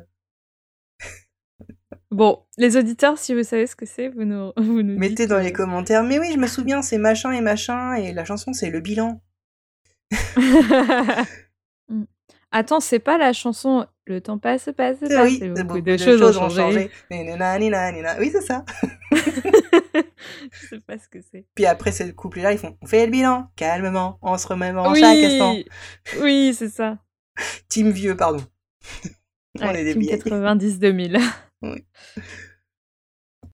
[SPEAKER 2] Bon, les auditeurs, si vous savez ce que c'est, vous nous, <laughs> vous nous
[SPEAKER 1] Mettez
[SPEAKER 2] dites,
[SPEAKER 1] dans
[SPEAKER 2] euh,
[SPEAKER 1] les commentaires. Mais oui, je me souviens, c'est machin et machin, et la chanson, c'est le bilan. <laughs>
[SPEAKER 2] Mm. Attends, c'est pas la chanson Le temps passe, passe, passe.
[SPEAKER 1] oui,
[SPEAKER 2] beaucoup, de, choses, ont changé.
[SPEAKER 1] Oui, c'est ça. <laughs>
[SPEAKER 2] Je sais pas ce que c'est.
[SPEAKER 1] Puis après, c'est le couplet-là, ils font On fait le bilan, calmement, on se remémore
[SPEAKER 2] oui,
[SPEAKER 1] chaque instant.
[SPEAKER 2] oui, c'est ça.
[SPEAKER 1] Team vieux, pardon. <laughs> on
[SPEAKER 2] Ouais,
[SPEAKER 1] est des
[SPEAKER 2] Team
[SPEAKER 1] vieilles.
[SPEAKER 2] 90-2000. <laughs>
[SPEAKER 1] Oui.